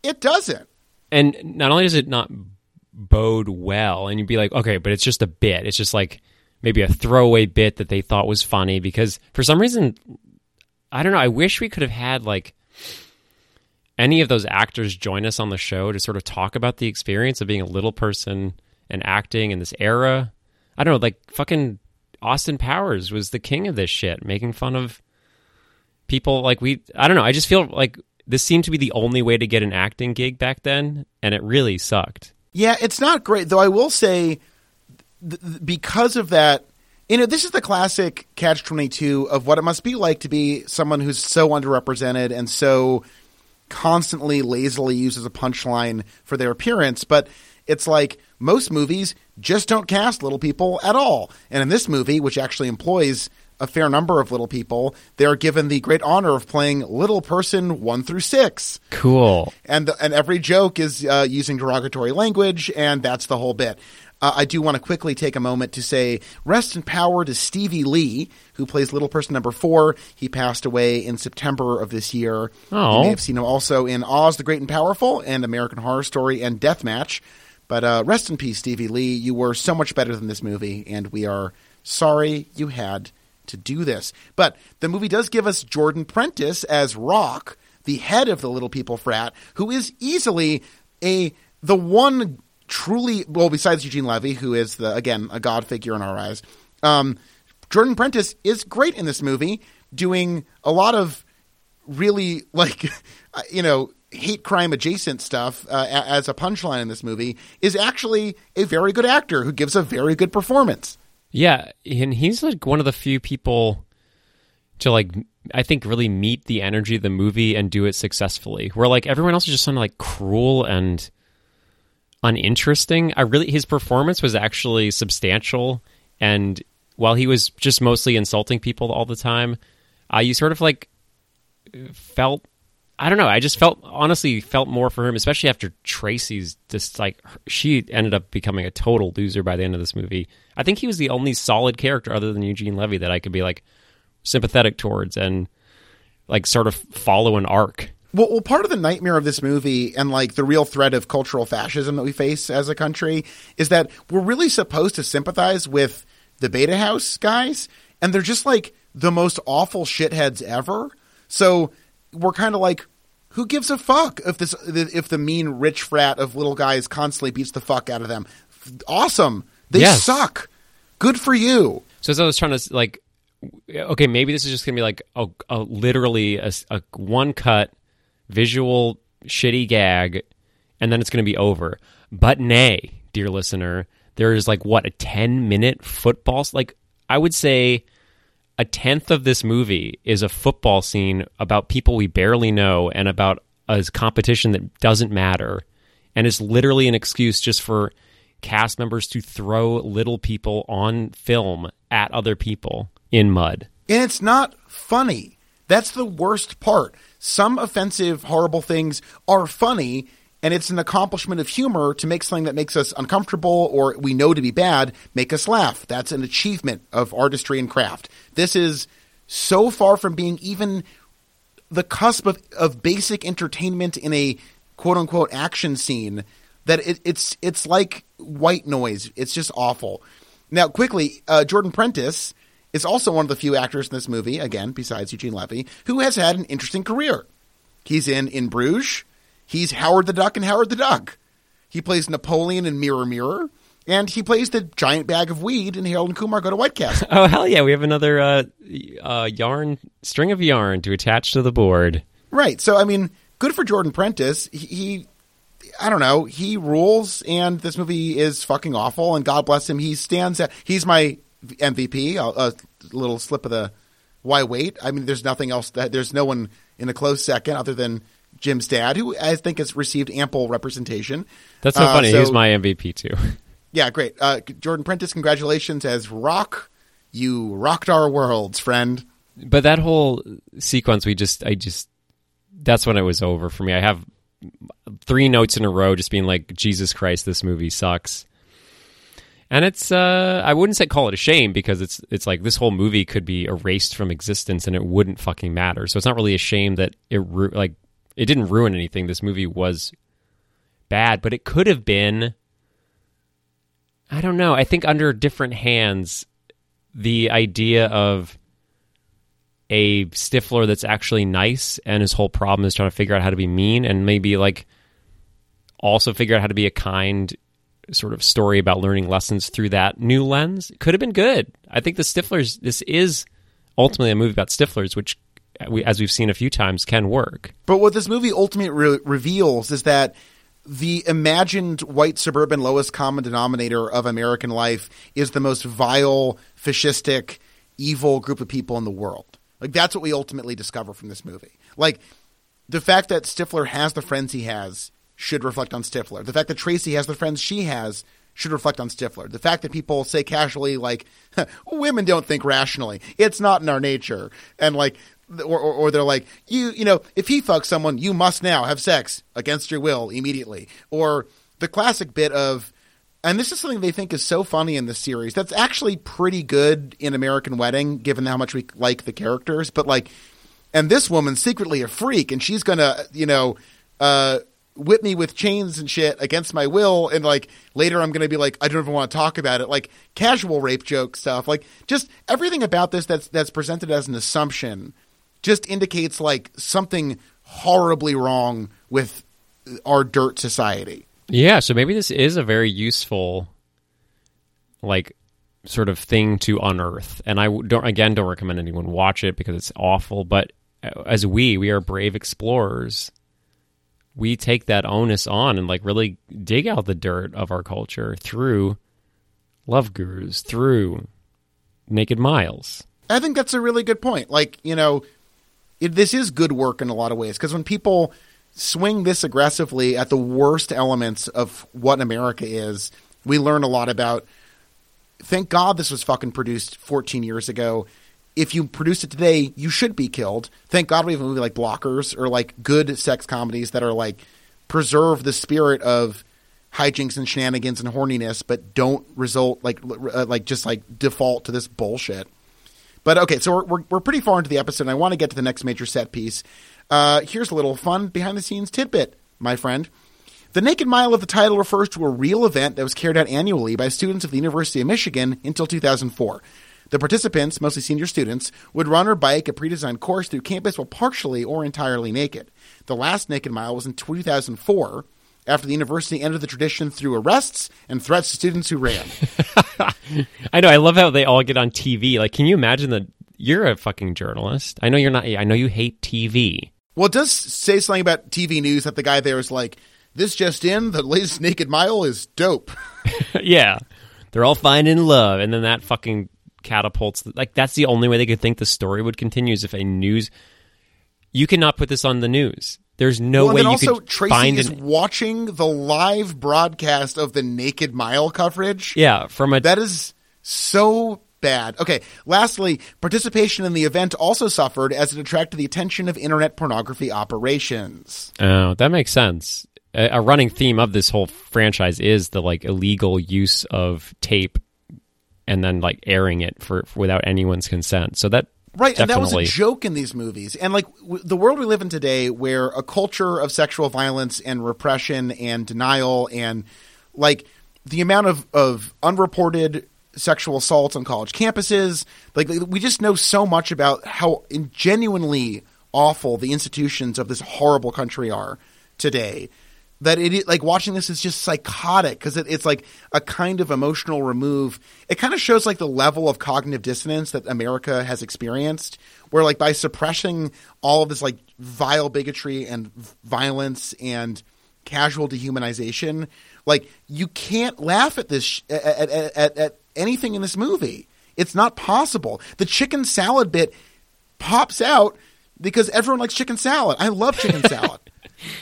it doesn't. and not only does it not bode well, and you'd be like, okay, but it's just a bit. It's just like maybe a throwaway bit that they thought was funny because for some reason, I don't know. I wish we could have had like any of those actors join us on the show to sort of talk about the experience of being a little person and acting in this era. I don't know, like fucking Austin Powers was the king of this shit, making fun of people like we I don't know, I just feel like this seemed to be the only way to get an acting gig back then and it really sucked. Yeah, it's not great though. I will say, th- th- because of that, you know, this is the classic catch twenty two of what it must be like to be someone who's so underrepresented and so constantly lazily uses a punchline for their appearance, but it's like most movies just don't cast little people at all. And in this movie, which actually employs a fair number of little people, they're given the great honor of playing little person one through six. Cool. And the, and every joke is uh, using derogatory language, and that's the whole bit. Uh, I do want to quickly take a moment to say rest in power to Stevie Lee, who plays Little Person Number Four. He passed away in September of this year. Oh. You may have seen him also in Oz the Great and Powerful and American Horror Story and Deathmatch. But uh, rest in peace, Stevie Lee. You were so much better than this movie, and we are sorry you had to do this. But the movie does give us Jordan Prentice as Rock, the head of the Little People frat, who is easily a the one truly well besides Eugene Levy, who is the again a god figure in our eyes. Um, Jordan Prentice is great in this movie, doing a lot of really like [LAUGHS] you know hate crime adjacent stuff uh, as a punchline in this movie. Is actually a very good actor who gives a very good performance. Yeah, and he's like one of the few people to like I think really meet the energy of the movie and do it successfully. Where like everyone else is just kind of like cruel and uninteresting. I really his performance was actually substantial and while he was just mostly insulting people all the time, uh, you sort of like felt I don't know. I just felt honestly felt more for him, especially after Tracy's just like she ended up becoming a total loser by the end of this movie. I think he was the only solid character other than Eugene Levy that I could be like sympathetic towards and like sort of follow an arc. Well, well, part of the nightmare of this movie and like the real threat of cultural fascism that we face as a country is that we're really supposed to sympathize with the Beta House guys, and they're just like the most awful shitheads ever. So we're kind of like, who gives a fuck if this if the mean rich frat of little guys constantly beats the fuck out of them? Awesome, they Yes. suck. Good for you. So as I was trying to like, okay, maybe this is just gonna be like a, a literally a, a one cut visual shitty gag, and then it's gonna be over. But nay, dear listener, there is like what a ten minute football. Like I would say, a tenth of this movie is a football scene about people we barely know and about a competition that doesn't matter, and it's literally an excuse just for cast members to throw little people on film at other people in mud. And it's not funny. That's the worst part. Some offensive, horrible things are funny, and it's an accomplishment of humor to make something that makes us uncomfortable or we know to be bad make us laugh. That's an achievement of artistry and craft. This is so far from being even the cusp of, of basic entertainment in a quote unquote action scene that it, it's it's like white noise. It's just awful. Now, quickly, uh, Jordan Prentice is also one of the few actors in this movie, again, besides Eugene Levy, who has had an interesting career. He's in In Bruges. He's Howard the Duck and Howard the Duck. He plays Napoleon in Mirror Mirror. And he plays the giant bag of weed in Harold and Kumar Go to White Castle. [LAUGHS] Oh hell yeah, we have another uh, uh, yarn string of yarn to attach to the board. Right. So I mean, good for Jordan Prentice. He, he, I don't know, he rules, and this movie is fucking awful. And God bless him, he stands. At, he's my MVP. A, a little slip of the why wait. I mean, there's nothing else. That there's no one in a close second other than Jim's dad, who I think has received ample representation. That's so Uh, funny. so- He's my MVP too. [LAUGHS] Yeah, great. Uh, Jordan Prentice, congratulations as Rock. You rocked our worlds, friend. But that whole sequence, we just, I just, that's when it was over for me. I have three notes in a row just being like, Jesus Christ, this movie sucks. And it's, uh, I wouldn't say call it a shame because it's, it's like this whole movie could be erased from existence and it wouldn't fucking matter. So it's not really a shame that it, like, it didn't ruin anything. This movie was bad, but it could have been, I don't know. I think under different hands, the idea of a Stifler that's actually nice and his whole problem is trying to figure out how to be mean and maybe like also figure out how to be a kind sort of story about learning lessons through that new lens could have been good. I think the Stiflers this is ultimately a movie about Stiflers which we, as we've seen a few times can work. But what this movie ultimately re- reveals is that the imagined white suburban lowest common denominator of American life is the most vile, fascistic, evil group of people in the world. Like that's what we ultimately discover from this movie. Like the fact that Stifler has the friends he has should reflect on Stifler. The fact that Tracy has the friends she has should reflect on Stifler. The fact that people say casually, like, [LAUGHS] women don't think rationally. It's not in our nature. And like, or, or, or, they're like, you, you know, if he fucks someone, you must now have sex against your will immediately. Or the classic bit of, and this is something they think is so funny in this series that's actually pretty good in American Wedding, given how much we like the characters. But like, and this woman's secretly a freak, and she's gonna, you know, uh, whip me with chains and shit against my will and like later i'm to be like i don't even want to talk about it like casual rape joke stuff like just everything about this that's that's presented as an assumption just indicates like something horribly wrong with our dirt society yeah so maybe this is a very useful like sort of thing to unearth and i don't again don't recommend anyone watch it because it's awful but uh, as we we are brave explorers we take that onus on and like really dig out the dirt of our culture through love gurus, through naked miles. I think that's a really good point. Like, you know, it, this is good work in a lot of ways because when people swing this aggressively at the worst elements of what America is, we learn a lot about. Thank God this was fucking produced 14 years ago if you produce it today, you should be killed. Thank God we have a movie like Blockers or like good sex comedies that are like preserve the spirit of hijinks and shenanigans and horniness, but don't result like like just like default to this bullshit. But okay, so we're, we're, we're pretty far into the episode, and I want to get to the next major set piece. Uh, here's a little fun behind the scenes tidbit, my friend. The Naked Mile of the title refers to a real event that was carried out annually by students of the University of Michigan until 2004. The participants, mostly senior students, would run or bike a pre-designed course through campus while partially or entirely naked. The last Naked Mile was in 2004 after the university ended the tradition through arrests and threats to students who ran. [LAUGHS] I know. I love how they all get on TV. Like, can you imagine that you're a fucking journalist? I know you're not. I know you hate TV. Well, it does say something about TV news that the guy there is like, "This just in: the latest Naked Mile is dope." [LAUGHS] yeah, they're all finding love, and then that fucking catapults like that's the only way they could think the story would continue is if a news you cannot put this on the news there's no well, way you also, could Tracy find is an, watching the live broadcast of the Naked Mile coverage. Yeah, from a that is so bad. Okay. Lastly, participation in the event also suffered as it attracted the attention of internet pornography operations. Oh, that makes sense. A, a running theme of this whole franchise is the like illegal use of tape and then like airing it for, for without anyone's consent. So that Right, Definitely. and that was a joke in these movies. And like w- the world we live in today, where a culture of sexual violence and repression and denial, and like the amount of, of unreported sexual assaults on college campuses, like we just know so much about how genuinely awful the institutions of this horrible country are today that it like watching this is just psychotic because it, it's like a kind of emotional remove. It kind of shows like the level of cognitive dissonance that America has experienced, where like by suppressing all of this like vile bigotry and violence and casual dehumanization, like you can't laugh at this sh- at, at, at, at anything in this movie. It's not possible. The chicken salad bit pops out because everyone likes chicken salad. I love chicken [LAUGHS] salad.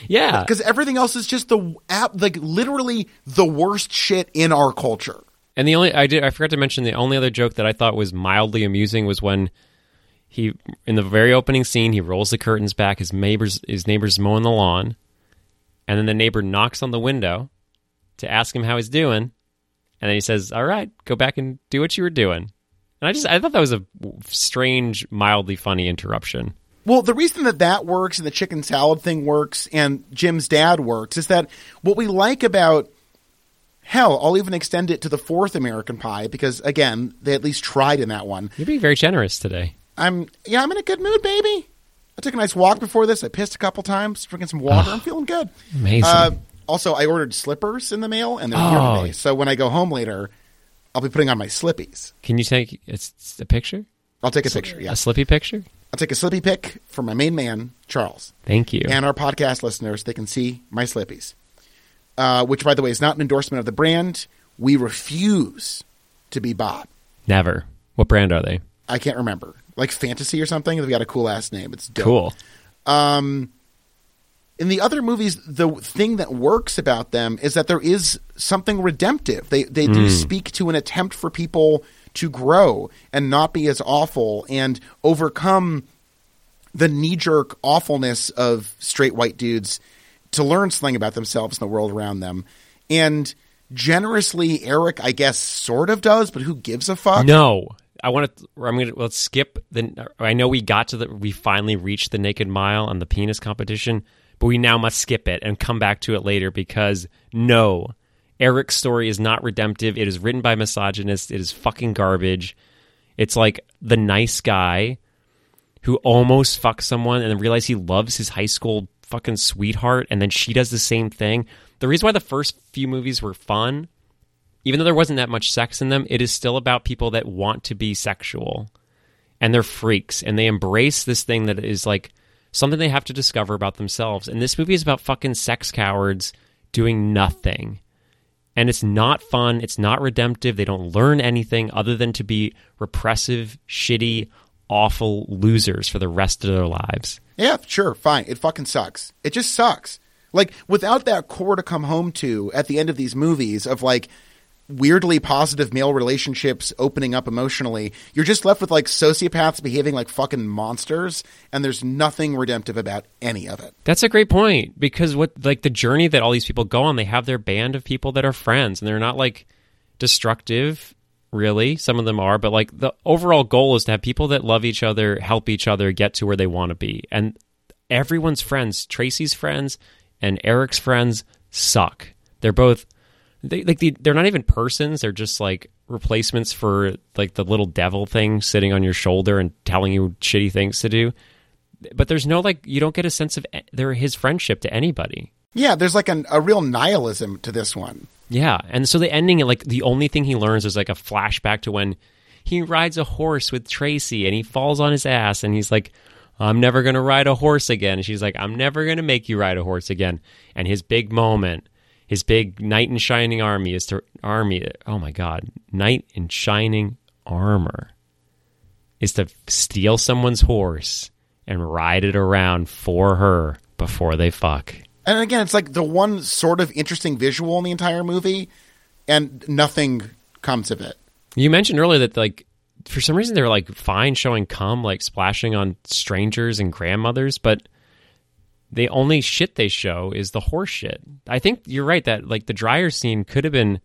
Yeah, because everything else is just the app, like literally the worst shit in our culture. And the only I did I forgot to mention the only other joke that I thought was mildly amusing was when he in the very opening scene he rolls the curtains back his neighbors his neighbors mowing the lawn and then the neighbor knocks on the window to ask him how he's doing and then he says all right go back and do what you were doing. And I just I thought that was a strange mildly funny interruption well, the reason that that works and the chicken salad thing works and Jim's dad works is that what we like about hell, I'll even extend it to the fourth American Pie because again, they at least tried in that one. You're being very generous today. I'm yeah, I'm in a good mood, baby. I took a nice walk before this. I pissed a couple times, drinking some water. I'm feeling good. Amazing. Uh, also, I ordered slippers in the mail, and they're Oh. here today. So when I go home later, I'll be putting on my slippies. Can you take it's, it's a picture? I'll take a picture. Yeah, A slippy picture? I'll take a slippy pic for my main man, Charles, Thank you. and our podcast listeners. They can see my slippies, uh, which, by the way, is not an endorsement of the brand. We refuse to be bought. Never. What brand are they? I can't remember, like Fantasy or something. They've got a cool ass name. It's dope. Cool. in the other movies, the thing that works about them is that there is something redemptive. They they do speak to an attempt for people to grow and not be as awful and overcome the knee jerk awfulness of straight white dudes to learn something about themselves and the world around them. And generously, Eric, I guess, sort of does, but who gives a fuck? No, I want to. I'm gonna let's skip the. I know we got to the. We finally reached the naked mile and the penis competition, but we now must skip it and come back to it later because no, Eric's story is not redemptive. It is written by misogynists. It is fucking garbage. It's like the nice guy who almost fucks someone and then realize he loves his high school fucking sweetheart, and then she does the same thing. The reason why the first few movies were fun even though there wasn't that much sex in them, it is still about people that want to be sexual and they're freaks and they embrace this thing that is like something they have to discover about themselves. And this movie is about fucking sex cowards doing nothing. And it's not fun. It's not redemptive. They don't learn anything other than to be repressive, shitty, awful losers for the rest of their lives. Yeah, sure, fine. It fucking sucks. It just sucks. Like without that core to come home to at the end of these movies of like weirdly positive male relationships opening up emotionally, you're just left with like sociopaths behaving like fucking monsters and there's nothing redemptive about any of it. That's a great point because what like the journey that all these people go on, they have their band of people that are friends and they're not like destructive really. Some of them are, but like the overall goal is to have people that love each other, help each other get to where they want to be. And everyone's friends, Tracy's friends and Eric's friends suck. They're both they like the, they're not even persons, they're just like replacements for like the little devil thing sitting on your shoulder and telling you shitty things to do. But there's no like you don't get a sense of their his friendship to anybody. Yeah, there's like an, a real nihilism to this one. Yeah, and so the ending, like the only thing he learns is like a flashback to when he rides a horse with Tracy and he falls on his ass and he's like, "I'm never gonna ride a horse again." And she's like, "I'm never gonna make you ride a horse again." And his big moment, his big knight in shining army is to army. Oh my god, knight in shining armor is to steal someone's horse and ride it around for her before they fuck. And again, it's like the one sort of interesting visual in the entire movie, and nothing comes of it. You mentioned earlier that like for some reason they're like fine showing cum like splashing on strangers and grandmothers, but the only shit they show is the horse shit. I think you're right that like the dryer scene could have been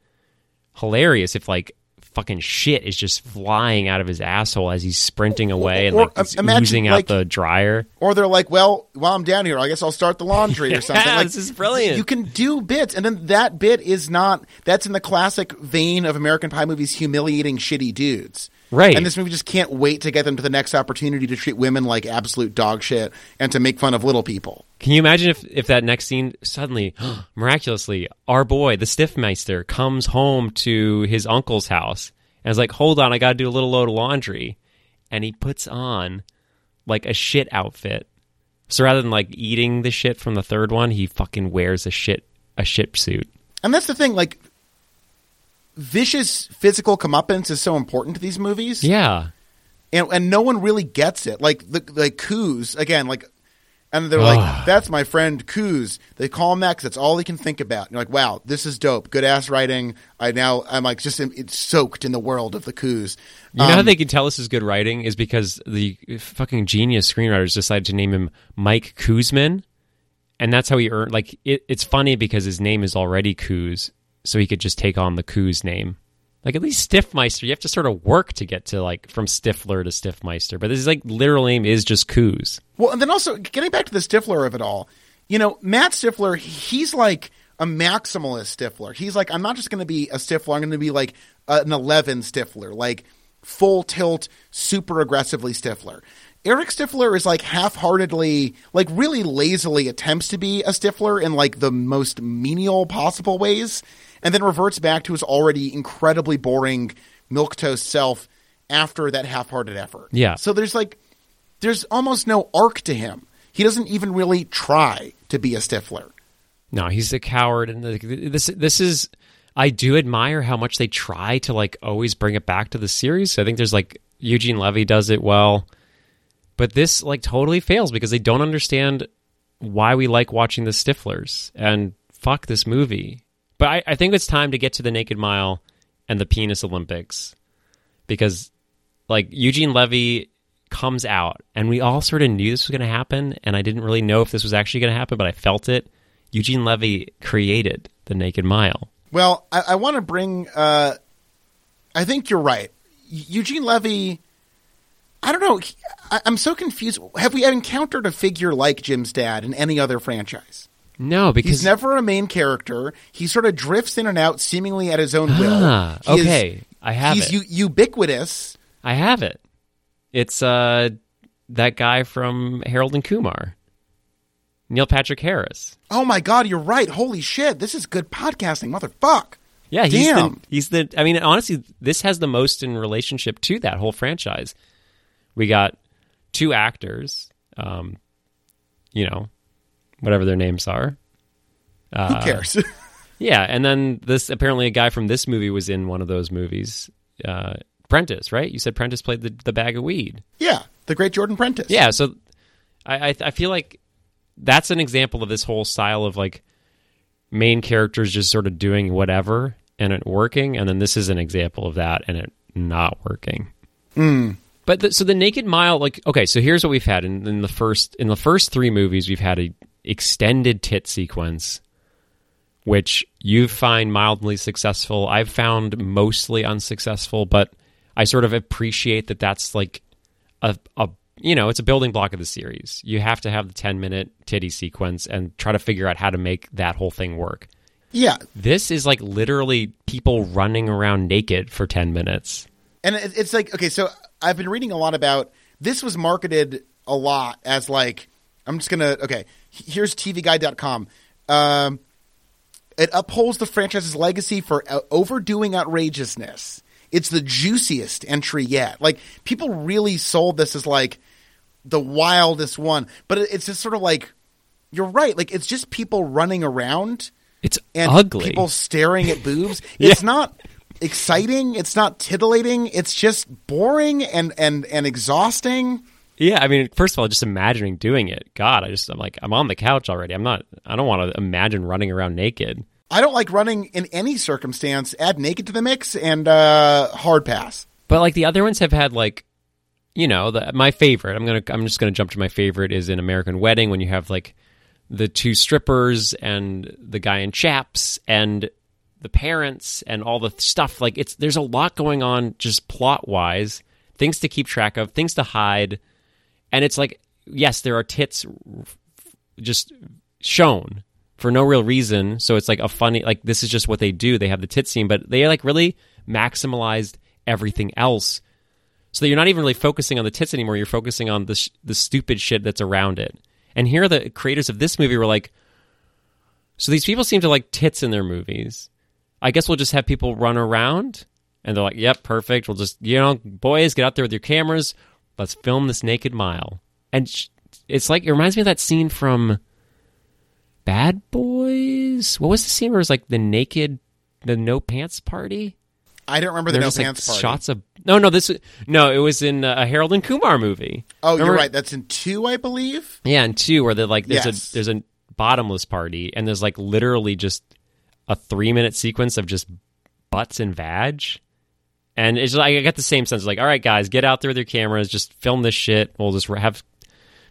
hilarious if like fucking shit is just flying out of his asshole as he's sprinting away and Or, like it's uh, imagine, oozing like- out the dryer. Or they're like, well, while I'm down here, I guess I'll start the laundry or [LAUGHS] something. Yeah, like, this is brilliant. You can do bits, and then that bit is not. That's in the classic vein of American Pie movies humiliating shitty dudes. Right. And this movie just can't wait to get them to the next opportunity to treat women like absolute dog shit and to make fun of little people. Can you imagine if, if that next scene suddenly, [GASPS] miraculously, our boy, the Stifmeister, comes home to his uncle's house and is like, hold on, I got to do a little load of laundry. And he puts on like a shit outfit. So rather than like eating the shit from the third one, he fucking wears a shit a shit suit. And that's the thing, like vicious physical comeuppance is so important to these movies. Yeah. and and no one really gets it. Like the like Cooze again, like, and they're like, "That's my friend Cooze." They call him that because that's all he can think about. And you're like, "Wow, this is dope. Good ass writing." I now I'm like just in, it's soaked in the world of the Cooze. You know how Um, they can tell this is good writing is because the fucking genius screenwriters decided to name him Mike Coozeman, and that's how he earned. Like it, it's funny because his name is already Cooze, so he could just take on the Cooze name. Like at least Stifmeister, you have to sort of work to get to like from Stifler to Stifmeister, but his like literal name is just Cooze. Well, and then also getting back to the Stifler of it all, you know, Matt Stifler, he's like a maximalist Stifler. He's like, I'm not just going to be a Stifler. I'm going to be like an 11 Stifler, like full tilt, super aggressively Stifler. Eric Stifler is like half-heartedly, like really lazily attempts to be a Stifler in like the most menial possible ways, and then reverts back to his already incredibly boring milquetoast self after that half-hearted effort. Yeah. So there's like there's almost no arc to him. He doesn't even really try to be a Stifler. No, he's a coward, and the, this this is. I do admire how much they try to like always bring it back to the series. I think there's like Eugene Levy does it well, but this like totally fails because they don't understand why we like watching the Stiflers and fuck this movie. But I, I think it's time to get to the Naked Mile and the Penis Olympics because, like, Eugene Levy comes out, and we all sort of knew this was going to happen, and I didn't really know if this was actually going to happen, but I felt it. Eugene Levy created the Naked Mile. Well, I, I want to bring. Uh, I think you're right. Eugene Levy. I don't know. I, I'm so confused. Have we encountered a figure like Jim's dad in any other franchise? No, because He's never a main character. He sort of drifts in and out, seemingly at his own will. Ah, He is- okay, I have he's it. u- ubiquitous. I have it. It's uh that guy from Harold and Kumar, Neil Patrick Harris. Oh my god, you're right. Holy shit, this is good podcasting, motherfuck. Yeah, he's Damn. the he's the. I mean, honestly, this has the most in relationship to that whole franchise. We got two actors, um, you know, whatever their names are. Uh, Who cares? [LAUGHS] Yeah, and then this apparently a guy from this movie was in one of those movies. Uh, Prentice, right? You said Prentice played the the bag of weed. yeah, the great Jordan Prentice. Yeah, so I, I I feel like that's an example of this whole style of like main characters just sort of doing whatever and it working, and then this is an example of that and it not working. But the, so the Naked Mile, like, okay, so here's what we've had in, in the first in the first three movies, we've had a extended tit sequence, which you find mildly successful. I've found mostly unsuccessful, but I sort of appreciate that that's like a, a you know it's a building block of the series. You have to have the ten minute titty sequence and try to figure out how to make that whole thing work. yeah, This is like literally people running around naked for ten minutes. and it's like okay, so I've been reading a lot about this. Was marketed a lot as like I'm just gonna okay. Here's TVGuide.com. Um, it upholds the franchise's legacy for uh, overdoing outrageousness. It's the juiciest entry yet. Like people really sold this as like the wildest one, but it's just sort of like you're right. Like it's just people running around It's and ugly. people staring at [LAUGHS] boobs. Yeah. It's not exciting. It's not titillating. It's just boring and and and exhausting. Yeah, I mean, first of all, just imagining doing it. God, I just I'm like I'm on the couch already. I'm not. I don't want to imagine running around naked. I don't like running in any circumstance. Add naked to the mix and uh, hard pass. But like the other ones have had like, you know, the, my favorite. I'm gonna. I'm just gonna jump to my favorite is in American Wedding when you have like the two strippers and the guy in chaps and the parents and all the stuff. Like it's there's a lot going on just plot wise, things to keep track of, things to hide, and it's like yes, there are tits just shown for no real reason. So it's like a funny, like this is just what they do. They have the tit scene, but they like really maximalized everything else. So that you're not even really focusing on the tits anymore. You're focusing on the sh- the stupid shit that's around it. And here, the creators of this movie were like, so these people seem to like tits in their movies. I guess we'll just have people run around, and they're like, "Yep, perfect. We'll just, you know, boys, get out there with your cameras. Let's film this naked mile." And sh- it's like it reminds me of that scene from Bad Boys. What was the scene where it was like the naked, the no pants party? I don't remember the no like pants party. shots of no, no. This no, it was in uh, a Harold and Kumar movie. oh, Remember- you're right. That's in two, I believe. Yeah, in two where they're like there's Yes. a there's a bottomless party, and there's like literally just a three minute sequence of just butts and vag. And it's like I get the same sense. Like, all right, guys, get out there with your cameras, just film this shit. We'll just have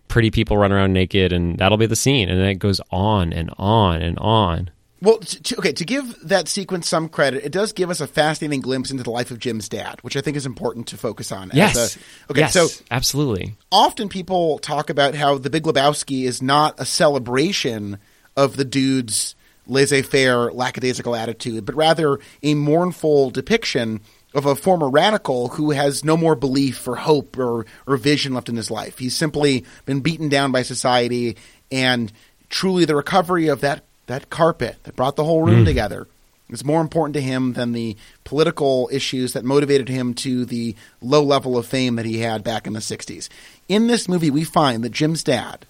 pretty people run around naked, and that'll be the scene. And then it goes on and on and on. Well, to, okay, to give that sequence some credit, it does give us a fascinating glimpse into the life of Jim's dad, which I think is important to focus on. Yes. a- okay, yes, so absolutely. often people talk about how The Big Lebowski is not a celebration of the dude's laissez-faire, lackadaisical attitude, but rather a mournful depiction of a former radical who has no more belief or hope or, or vision left in his life. He's simply been beaten down by society, and truly the recovery of that, that carpet that brought the whole room mm. together is more important to him than the political issues that motivated him to the low level of fame that he had back in the 60s. In this movie, we find that Jim's dad,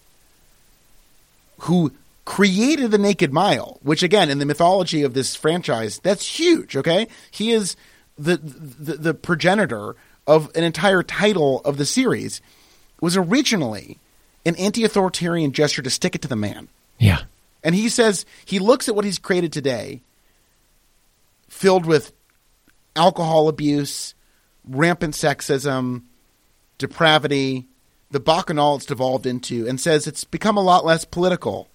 who created the Naked Mile, which again, in the mythology of this franchise, that's huge, okay? He is the, the, the progenitor of an entire title of the series, was originally an anti-authoritarian gesture to stick it to the man. Yeah. And he says he looks at what he's created today, filled with alcohol abuse, rampant sexism, depravity, the bacchanal it's devolved into, and says it's become a lot less political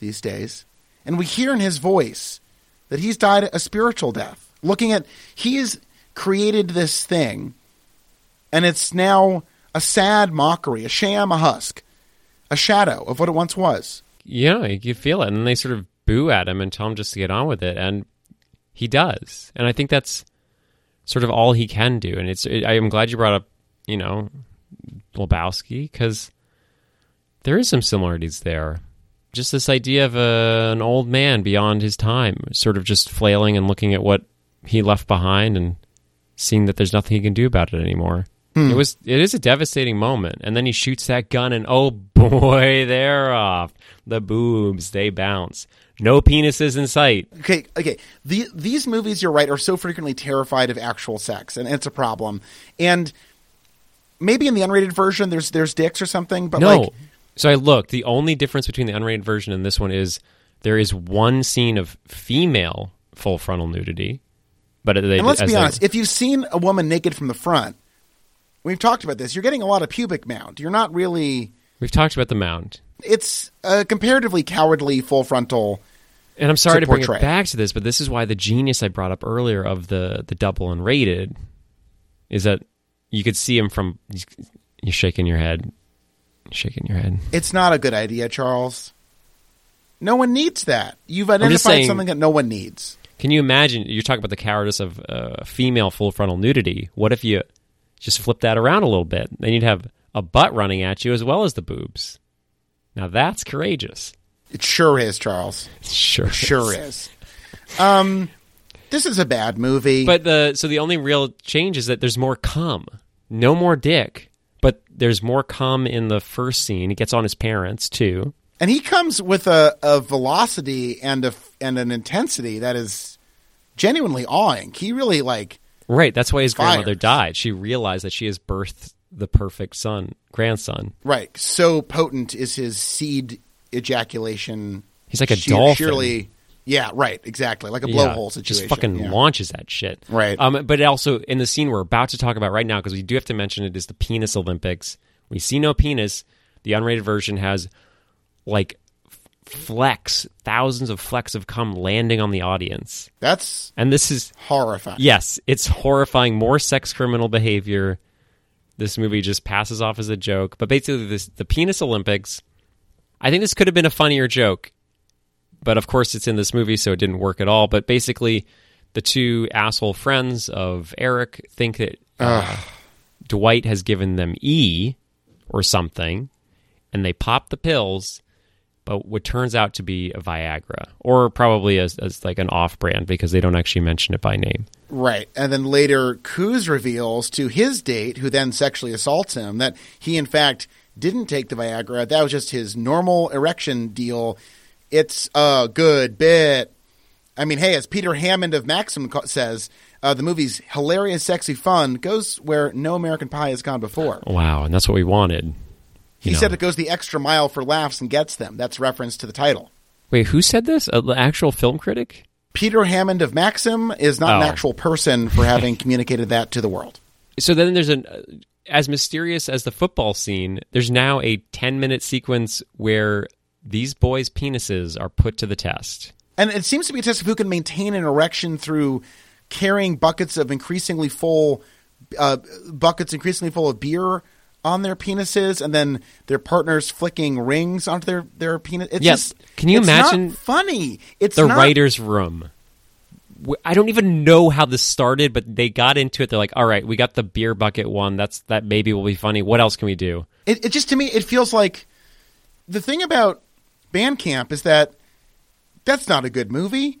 these days. And we hear in his voice that he's died a spiritual death. Looking at, he has created this thing, and it's now a sad mockery, a sham, a husk, a shadow of what it once was. Yeah, you feel it. And they sort of boo at him and tell him just to get on with it. And he does. And I think that's sort of all he can do. And it's, I am glad you brought up, you know, Lebowski because there is some similarities there. Just this idea of a, an old man beyond his time, sort of just flailing and looking at what he left behind and seeing that there's nothing he can do about it anymore. Hmm. It was it is a devastating moment, and then he shoots that gun, and oh boy, [LAUGHS] they're off. The boobs they bounce. No penises in sight. Okay, okay. The, these movies, you're right, are so frequently terrified of actual sex, and it's a problem. And maybe in the unrated version, there's there's dicks or something, but No. like, so I looked. The only difference between the unrated version and this one is there is one scene of female full frontal nudity, but they, and let's be they- honest, if you've seen a woman naked from the front, we've talked about this. You're getting a lot of pubic mound. You're not really. we've talked about the mound. It's a comparatively cowardly full frontal. And I'm sorry to to, bring it back to this, but this is why the genius I brought up earlier of the the double unrated is that you could see him from you're shaking your head, You're shaking your head. It's not a good idea, Charles. No one needs that. You've identified saying- something that no one needs. Can you imagine? You're talking about the cowardice of uh, female full frontal nudity. What if you just flip that around a little bit? Then you'd have a butt running at you as well as the boobs. Now that's courageous. It sure is, Charles. Sure, Sure is. Um, this is a bad movie. But the so the only real change is that there's more cum, no more dick, but there's more cum in the first scene. He gets on his parents too. And he comes with a, a velocity and a and an intensity that is genuinely awing. He really like Right, that's why his Fires. grandmother died. She realized that she has birthed the perfect son, grandson. right so potent is his seed ejaculation. He's like a sheer- dolphin. Sheerly, yeah, right, exactly, like a Yeah, blowhole situation. Just fucking yeah. launches that shit. Right. Um, but also in the scene we're about to talk about right now, because we do have to mention it is the penis Olympics. We see no penis. The unrated version has like f- flecks, thousands of flecks of cum landing on the audience. That's And this is horrifying. yes, it's horrifying. More sex criminal behavior. This movie just passes off as a joke. But basically, this the penis Olympics. I think this could have been a funnier joke, but of course, it's in this movie, so it didn't work at all. But basically, the two asshole friends of Eric think that uh, Dwight has given them E or something, and they pop the pills. But what turns out to be a Viagra, or probably as, as like an off-brand because they don't actually mention it by name. Right. And then later, Cooze reveals to his date, who then sexually assaults him, that he, in fact, didn't take the Viagra. That was just his normal erection deal. It's a good bit. I mean, hey, as Peter Hammond of Maxim says, uh, the movie's hilarious, sexy fun goes where no American Pie has gone before. Wow, and that's what we wanted. He know. said it goes the extra mile for laughs and gets them. That's reference to the title. Wait, who said this? An actual film critic? Peter Hammond of Maxim is not an Oh. actual person for having [LAUGHS] communicated that to the world. So then there's an uh, as mysterious as the football scene. There's now a 10 minute sequence where these boys' penises are put to the test. And it seems to be a test of who can maintain an erection through carrying buckets of increasingly full, uh, buckets increasingly full of beer on their penises, and then their partners flicking rings onto their their penis. It's Yeah, just, can you it's not imagine funny? It's The not, writer's room. I don't even know how this started, but they got into it. They're like, "All right, we got the beer bucket one. That's that maybe will be funny. What else can we do?" It, it just to me, it feels like the thing about Band Camp is that that's not a good movie,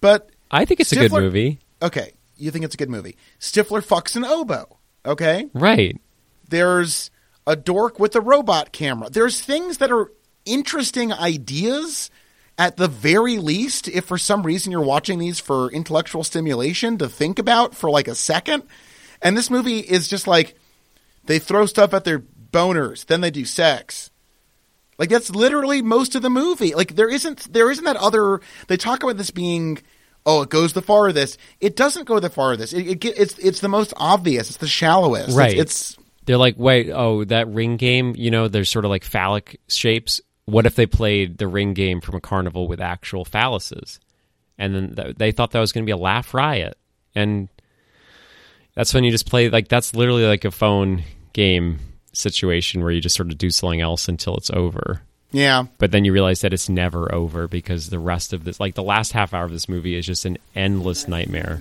but I think it's a good movie. okay, you think it's a good movie. Stifler fucks an oboe. Okay, Right. There's a dork with a robot camera. There's things that are interesting ideas at the very least, if for some reason you're watching these for intellectual stimulation to think about for like a second. And this movie is just like they throw stuff at their boners, then they do sex, Like that's literally most of the movie. Like there isn't there isn't that other. They talk about this being. Oh, it goes the farthest. It doesn't go the farthest. It, it it's it's the most obvious. It's the shallowest. It's- Right. It's, They're like, wait, oh, that ring game, you know, there's sort of like phallic shapes. What if they played the ring game from a carnival with actual phalluses? And then th- they thought that was going to be a laugh riot. And that's when you just play, like, that's literally like a phone game situation where you just sort of do something else until it's over. yeah. But then you realize that it's never over because the rest of this, like, the last half hour of this movie is just an endless nightmare.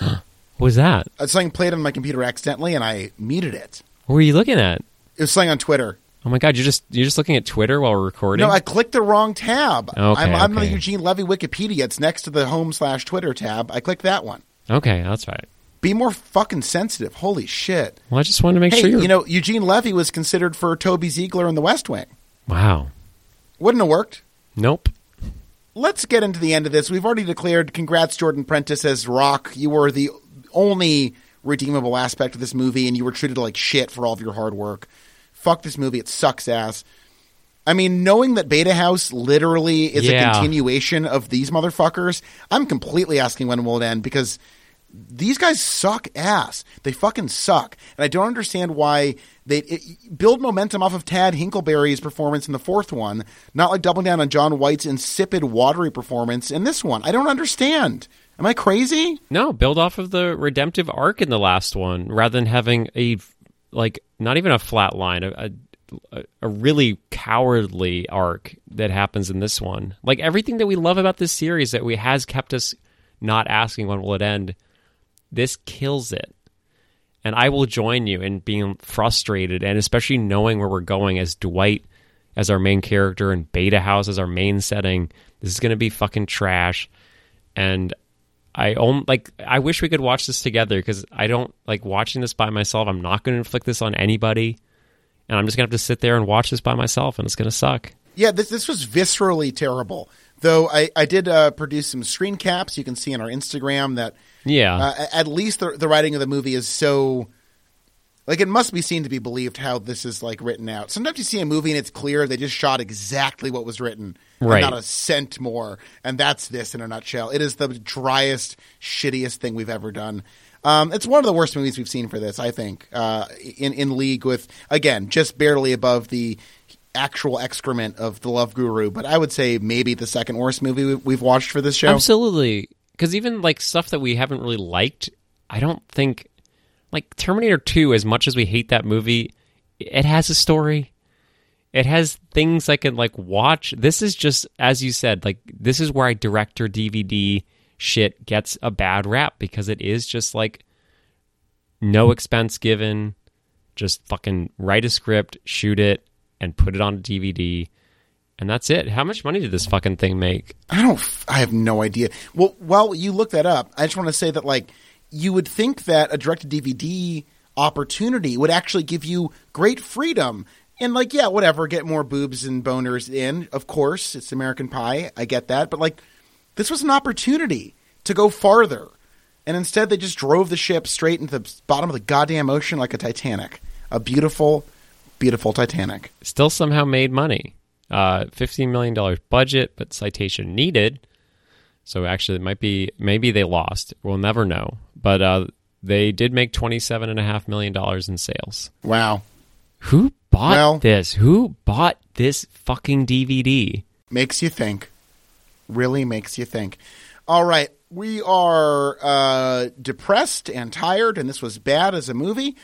[GASPS] was that? Uh, Something played on my computer accidentally, and I muted it. What were you looking at? It was something on Twitter. Oh my god, you're just you're just looking at Twitter while we're recording. No, I clicked the wrong tab. Okay, I'm, I'm on the. Eugene Levy Wikipedia. It's next to the home slash Twitter tab. I clicked that one. okay, that's right. Be more fucking sensitive. Holy shit. Well, I just wanted to make Hey, sure you're. you know, Eugene Levy was considered for Toby Ziegler in The West Wing. wow. Wouldn't have worked. Nope. Let's get into the end of this. We've already declared congrats, Jordan Prentice, as Rock. You were the only redeemable aspect of this movie, and you were treated like shit for all of your hard work. Fuck this movie. It sucks ass. I mean, knowing that Beta House literally is Yeah. a continuation of these motherfuckers, I'm completely asking when will it end because these guys suck ass. They fucking suck. And I don't understand why they it, build momentum off of Tad Hinkleberry's performance in the fourth one, not like doubling down on John White's insipid, watery performance in this one. I don't understand. Am I crazy? No, build off of the redemptive arc in the last one rather than having a like not even a flat line, a, a, a really cowardly arc that happens in this one. Like everything that we love about this series that we has kept us not asking when will it end. This kills it. And I will join you in being frustrated and especially knowing where we're going as Dwight as our main character and Beta House as our main setting. This is going to be fucking trash. And I own like I wish we could watch this together because I don't like watching this by myself. I'm not going to inflict this on anybody, and I'm just gonna have to sit there and watch this by myself, and it's gonna suck. Yeah, this this was viscerally terrible. Though I, I did uh, produce some screen caps. You can see on our Instagram that Yeah, uh, at least the, the writing of the movie is so like it must be seen to be believed how this is like written out. Sometimes you see a movie and it's clear they just shot exactly what was written, and Right. not a cent more, and that's this in a nutshell. It is the driest, shittiest thing we've ever done. Um, it's one of the worst movies we've seen for this, I think, uh, in in league with again just barely above the actual excrement of the Love Guru, but I would say maybe the second worst movie we've watched for this show. absolutely. Because even like stuff that we haven't really liked, I don't think like Terminator Two. As much as we hate that movie, it has a story. It has things I can like watch. This is just as you said, like this is where I director DVD shit gets a bad rap because it is just like no expense given, just fucking write a script, shoot it, and put it on a DVD, and that's it. How much money did this fucking thing make? I don't. I have no idea. Well, while you look that up, I just want to say that like you would think that a direct DVD opportunity would actually give you great freedom. And like, yeah, whatever, get more boobs and boners in. Of course, it's American Pie. I get that, but like, this was an opportunity to go farther, and instead they just drove the ship straight into the bottom of the goddamn ocean like a Titanic, a beautiful, beautiful Titanic. Still somehow made money. Uh, Fifteen million dollars budget, but citation needed. So actually, it might be maybe they lost. We'll never know. But uh, they did make twenty seven and a half million dollars in sales. Wow. Who bought Well- this? Who bought this fucking DVD? Makes you think. Really makes you think. All right. We are uh, depressed and tired, and this was bad as a movie.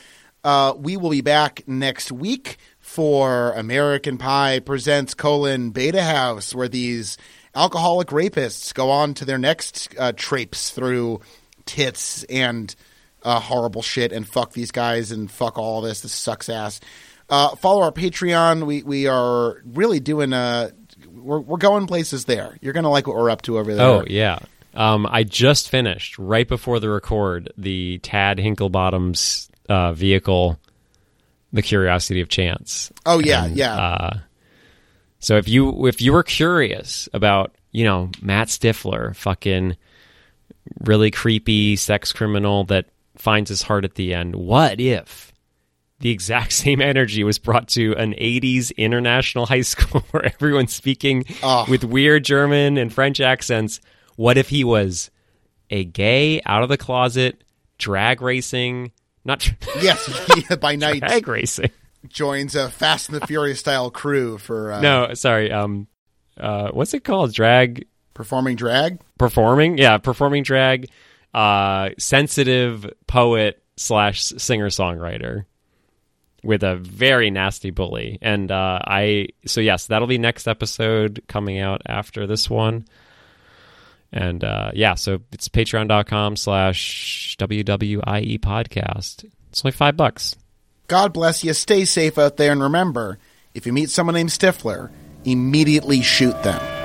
Uh, we will be back next week for American Pie presents colon Beta House, where these alcoholic rapists go on to their next uh, traipse through tits and uh, horrible shit and fuck these guys and fuck all this. This sucks ass. Uh, follow our Patreon. We we are really doing uh we're we're going places there. You're gonna like what we're up to over there. Oh yeah. Um, I just finished right before the record the Tad Hinklebottom's uh, vehicle, The Curiosity of Chance. Oh, yeah, And, yeah. So if you if you were curious about you know Matt Stifler, fucking really creepy sex criminal that finds his heart at the end, what if the exact [LAUGHS] same energy was brought to an 80s international high school [LAUGHS] where everyone's speaking Oh. with weird German and French accents. What if he was a gay, out of the closet, drag racing, not [LAUGHS] Yes, by night drag racing. Joins a Fast and the Furious style crew for uh, No, sorry. Um, uh, what's it called? Drag performing drag. performing? Yeah, performing drag. Uh, sensitive poet slash singer songwriter with a very nasty bully. And uh, I so yes, that'll be next episode coming out after this one. And uh, yeah, so it's patreon.com slash WWIE podcast. It's only five bucks. God bless you. Stay safe out there, and remember, if you meet someone named Stifler, immediately shoot them.